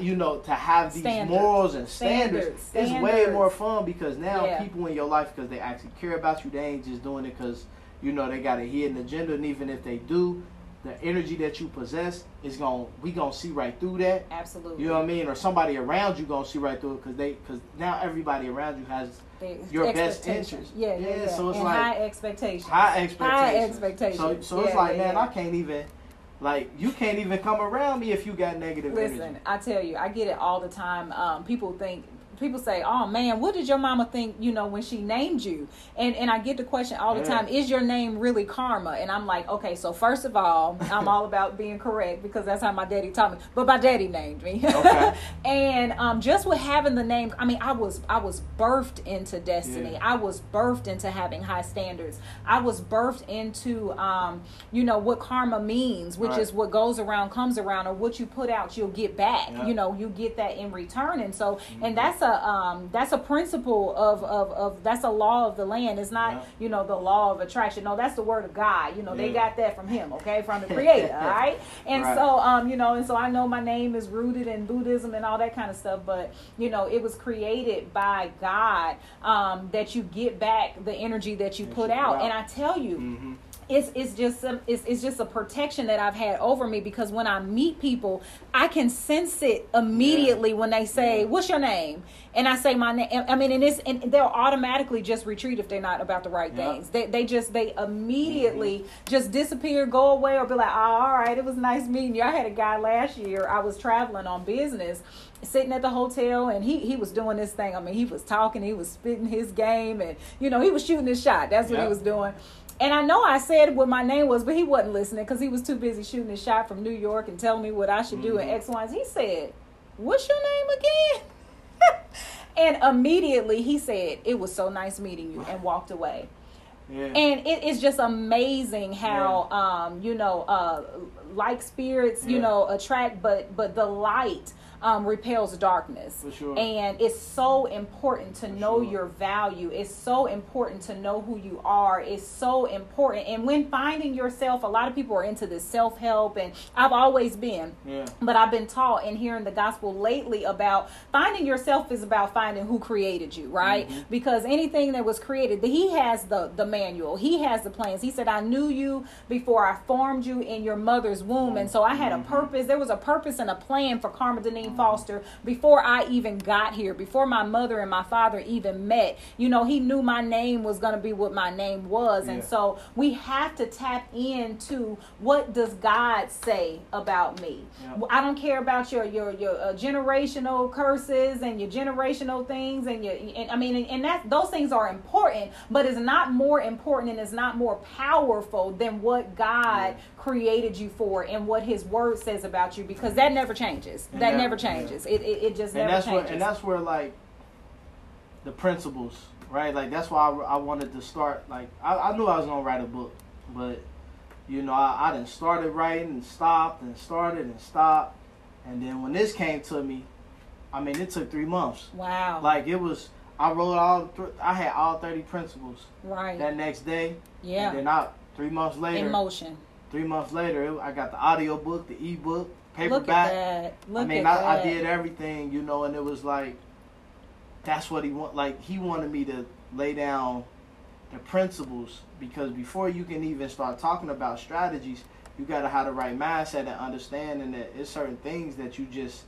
you know to have these Standards. morals and standards, Standards. it's way more fun because now Yeah. people in your life because they actually care about you they ain't just doing it because you know they got a hidden agenda and even if they do the energy that you possess is going to we going to see right through that. Absolutely. You know what I mean? Or somebody around you going to see right through it cuz they cuz now everybody around you has The your best interest. Yeah, yeah, Yeah, yeah. so it's and like- high expectations. high expectations. High expectations. So so it's like, yeah, man, yeah. I can't even like you can't even come around me if you got negative Listen, energy. I tell you, I get it all the time. Um, people think people say, "Oh man, what did your mama think?" You know, when she named you, and and I get the question all the time: Is your name really Karma? And I'm like, okay, so first of all, I'm all about being correct because that's how my daddy taught me. But my daddy named me, Okay. (laughs) and um, just with having the name, I mean, I was I was birthed into destiny. Yeah. I was birthed into having high standards. I was birthed into, um, you know, what karma means, which Right. is what goes around comes around, or what you put out, you'll get back. Yeah. You know, you get that in return, and so, Mm-hmm. and that's a um, that's a principle of, of of that's a law of the land. It's not, Yeah. you know, the law of attraction. No, that's the word of God. You know, they got that from Him, okay, from the (laughs) Creator. all right, and Right. so, um, you know, and so I know my name is rooted in Buddhism and all that kind of stuff, but you know, it was created by God um, that you get back the energy that you That put you put out. out. And I tell you, Mhm. It's it's just some, it's it's just a protection that I've had over me because when I meet people, I can sense it immediately when they say, Yeah. "What's your name?" and I say my name. I mean, and it's and they'll automatically just retreat if they're not about the right Yeah. things. They they just they immediately mm-hmm. just disappear, go away, or be like, "Oh, all right, it was nice meeting you." I had a guy last year. I was traveling on business sitting at the hotel and he he was doing this thing. I mean, he was talking, he was spitting his game and you know, he was shooting his shot. That's what he was doing. And I know I said what my name was, but he wasn't listening because he was too busy shooting his shot from New York and telling me what I should do and Mhm. X, Y, and. He said, What's your name again? (laughs) and immediately he said, It was so nice meeting you and walked away Yeah. and it is just amazing how um you know uh like spirits you know attract but but the light um repels darkness For sure. and it's so important to For know sure. your value it's so important to know who you are it's so important and when finding yourself a lot of people are into this self-help and i've always been yeah. but I've been taught and hearing the gospel lately about finding yourself is about finding who created you, right? Mhm. Because anything that was created, he has the the manual, he has the plans. He said, "I knew you before I formed you in your mother's womb," and so I had a Mhm. purpose. There was a purpose and a plan for Karma Deneen Foster before I even got here, before my mother and my father even met. You know, he knew my name was going to be what my name was, and so we have to tap into what does God say about me. Yeah. I don't care about your your your uh, generational curses and your generational things and your and, I mean and, and that those things are important, but it's not more important and it's not more powerful than what God Yeah. created you for and what His Word says about you because that never changes. That that- never changes. It, it it just and never that's changes. where and that's where like the principles right like that's why I, I wanted to start like I, I knew i was gonna write a book but you know I, I didn't started writing and stopped and started and stopped and then when this came to me i mean it took three months wow. like it was i wrote all th- i had all 30 principles right. that next day and yeah. then I, three months later In motion. three months later it, i got the audio book the ebook paperback at that. Look I mean, I. I did everything, you know, and it was like, that's what he want. Like he wanted me to lay down the principles because before you can even start talking about strategies, you got to have the right mindset and understanding that it's certain things that you just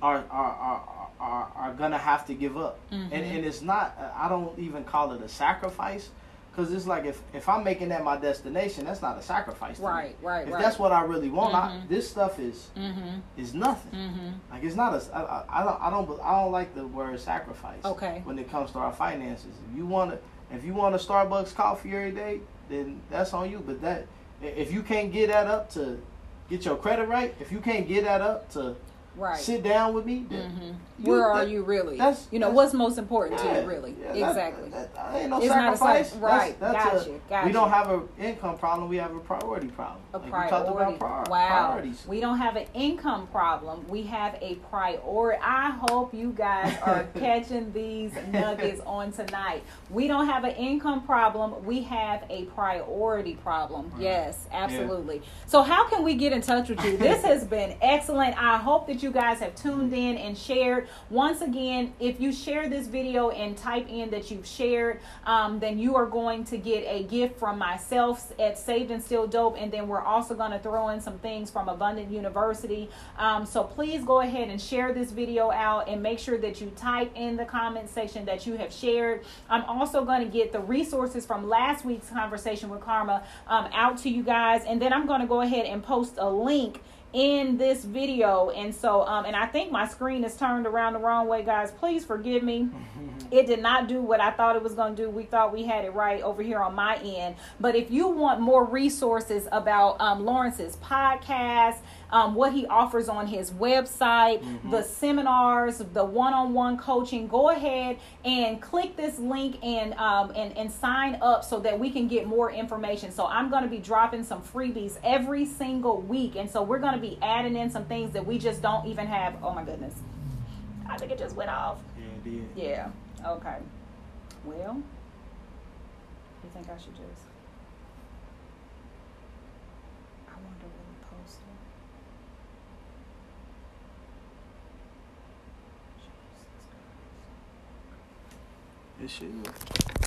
are are are are, are gonna have to give up, Mhm. and and it's not. I don't even call it a sacrifice. Cause it's like if, if I'm making that my destination, that's not a sacrifice. To me. Right, right, If right. that's what I really want, I, Mhm. this stuff is mm-hmm. is nothing. Mm-hmm. Like it's not a. I, I, I don't. I don't. I don't like the word sacrifice. Okay. When it comes to our finances, if you want to, if you want a Starbucks coffee every day, then that's on you. But that, if you can't get that up to get your credit right, if you can't get that up to Right. sit down with me, then you- Where are that- you really? that's- you know, what's most important to you, really? yeah, exactly. That, that ain't no It's not a sacrifice. right, That's, that's got a, you, got we don't have an income problem. We have a priority problem. a Like we priority. talked about wow. priorities. We don't have an income problem. We have a priority. I hope you guys are (laughs) catching these nuggets on tonight. We don't have an income problem. We have a priority problem. Right. Yes, absolutely. So how can we get in touch with you? (laughs) This has been excellent. I hope that you guys have tuned in and shared. Once again, if you share this video and type in that you've shared, um, then you are going to get a gift from myself at Saved and Still Dope. And then we're also going to throw in some things from Abundant University. Um, so please go ahead and share this video out and make sure that you type in the comment section that you have shared. I'm also going to get the resources from last week's conversation with Karma um, out to you guys. And then I'm going to go ahead and post a link in this video. And so um and i think my screen is turned around the wrong way guys. Please forgive me. (laughs) It did not do what i thought it was going to do. We thought we had it right over here on my end. But if you want more resources about um, lawrence's podcast um, what he offers on his website, mm-hmm. the seminars, the one-on-one coaching. Go ahead and click this link and um, and and sign up so that we can get more information. So I'm going to be dropping some freebies every single week, and so we're going to be adding in some things that we just don't even have. Oh my goodness, I think it just went off. Yeah, it did. Yeah. Okay. Well, you think I should just? This shit.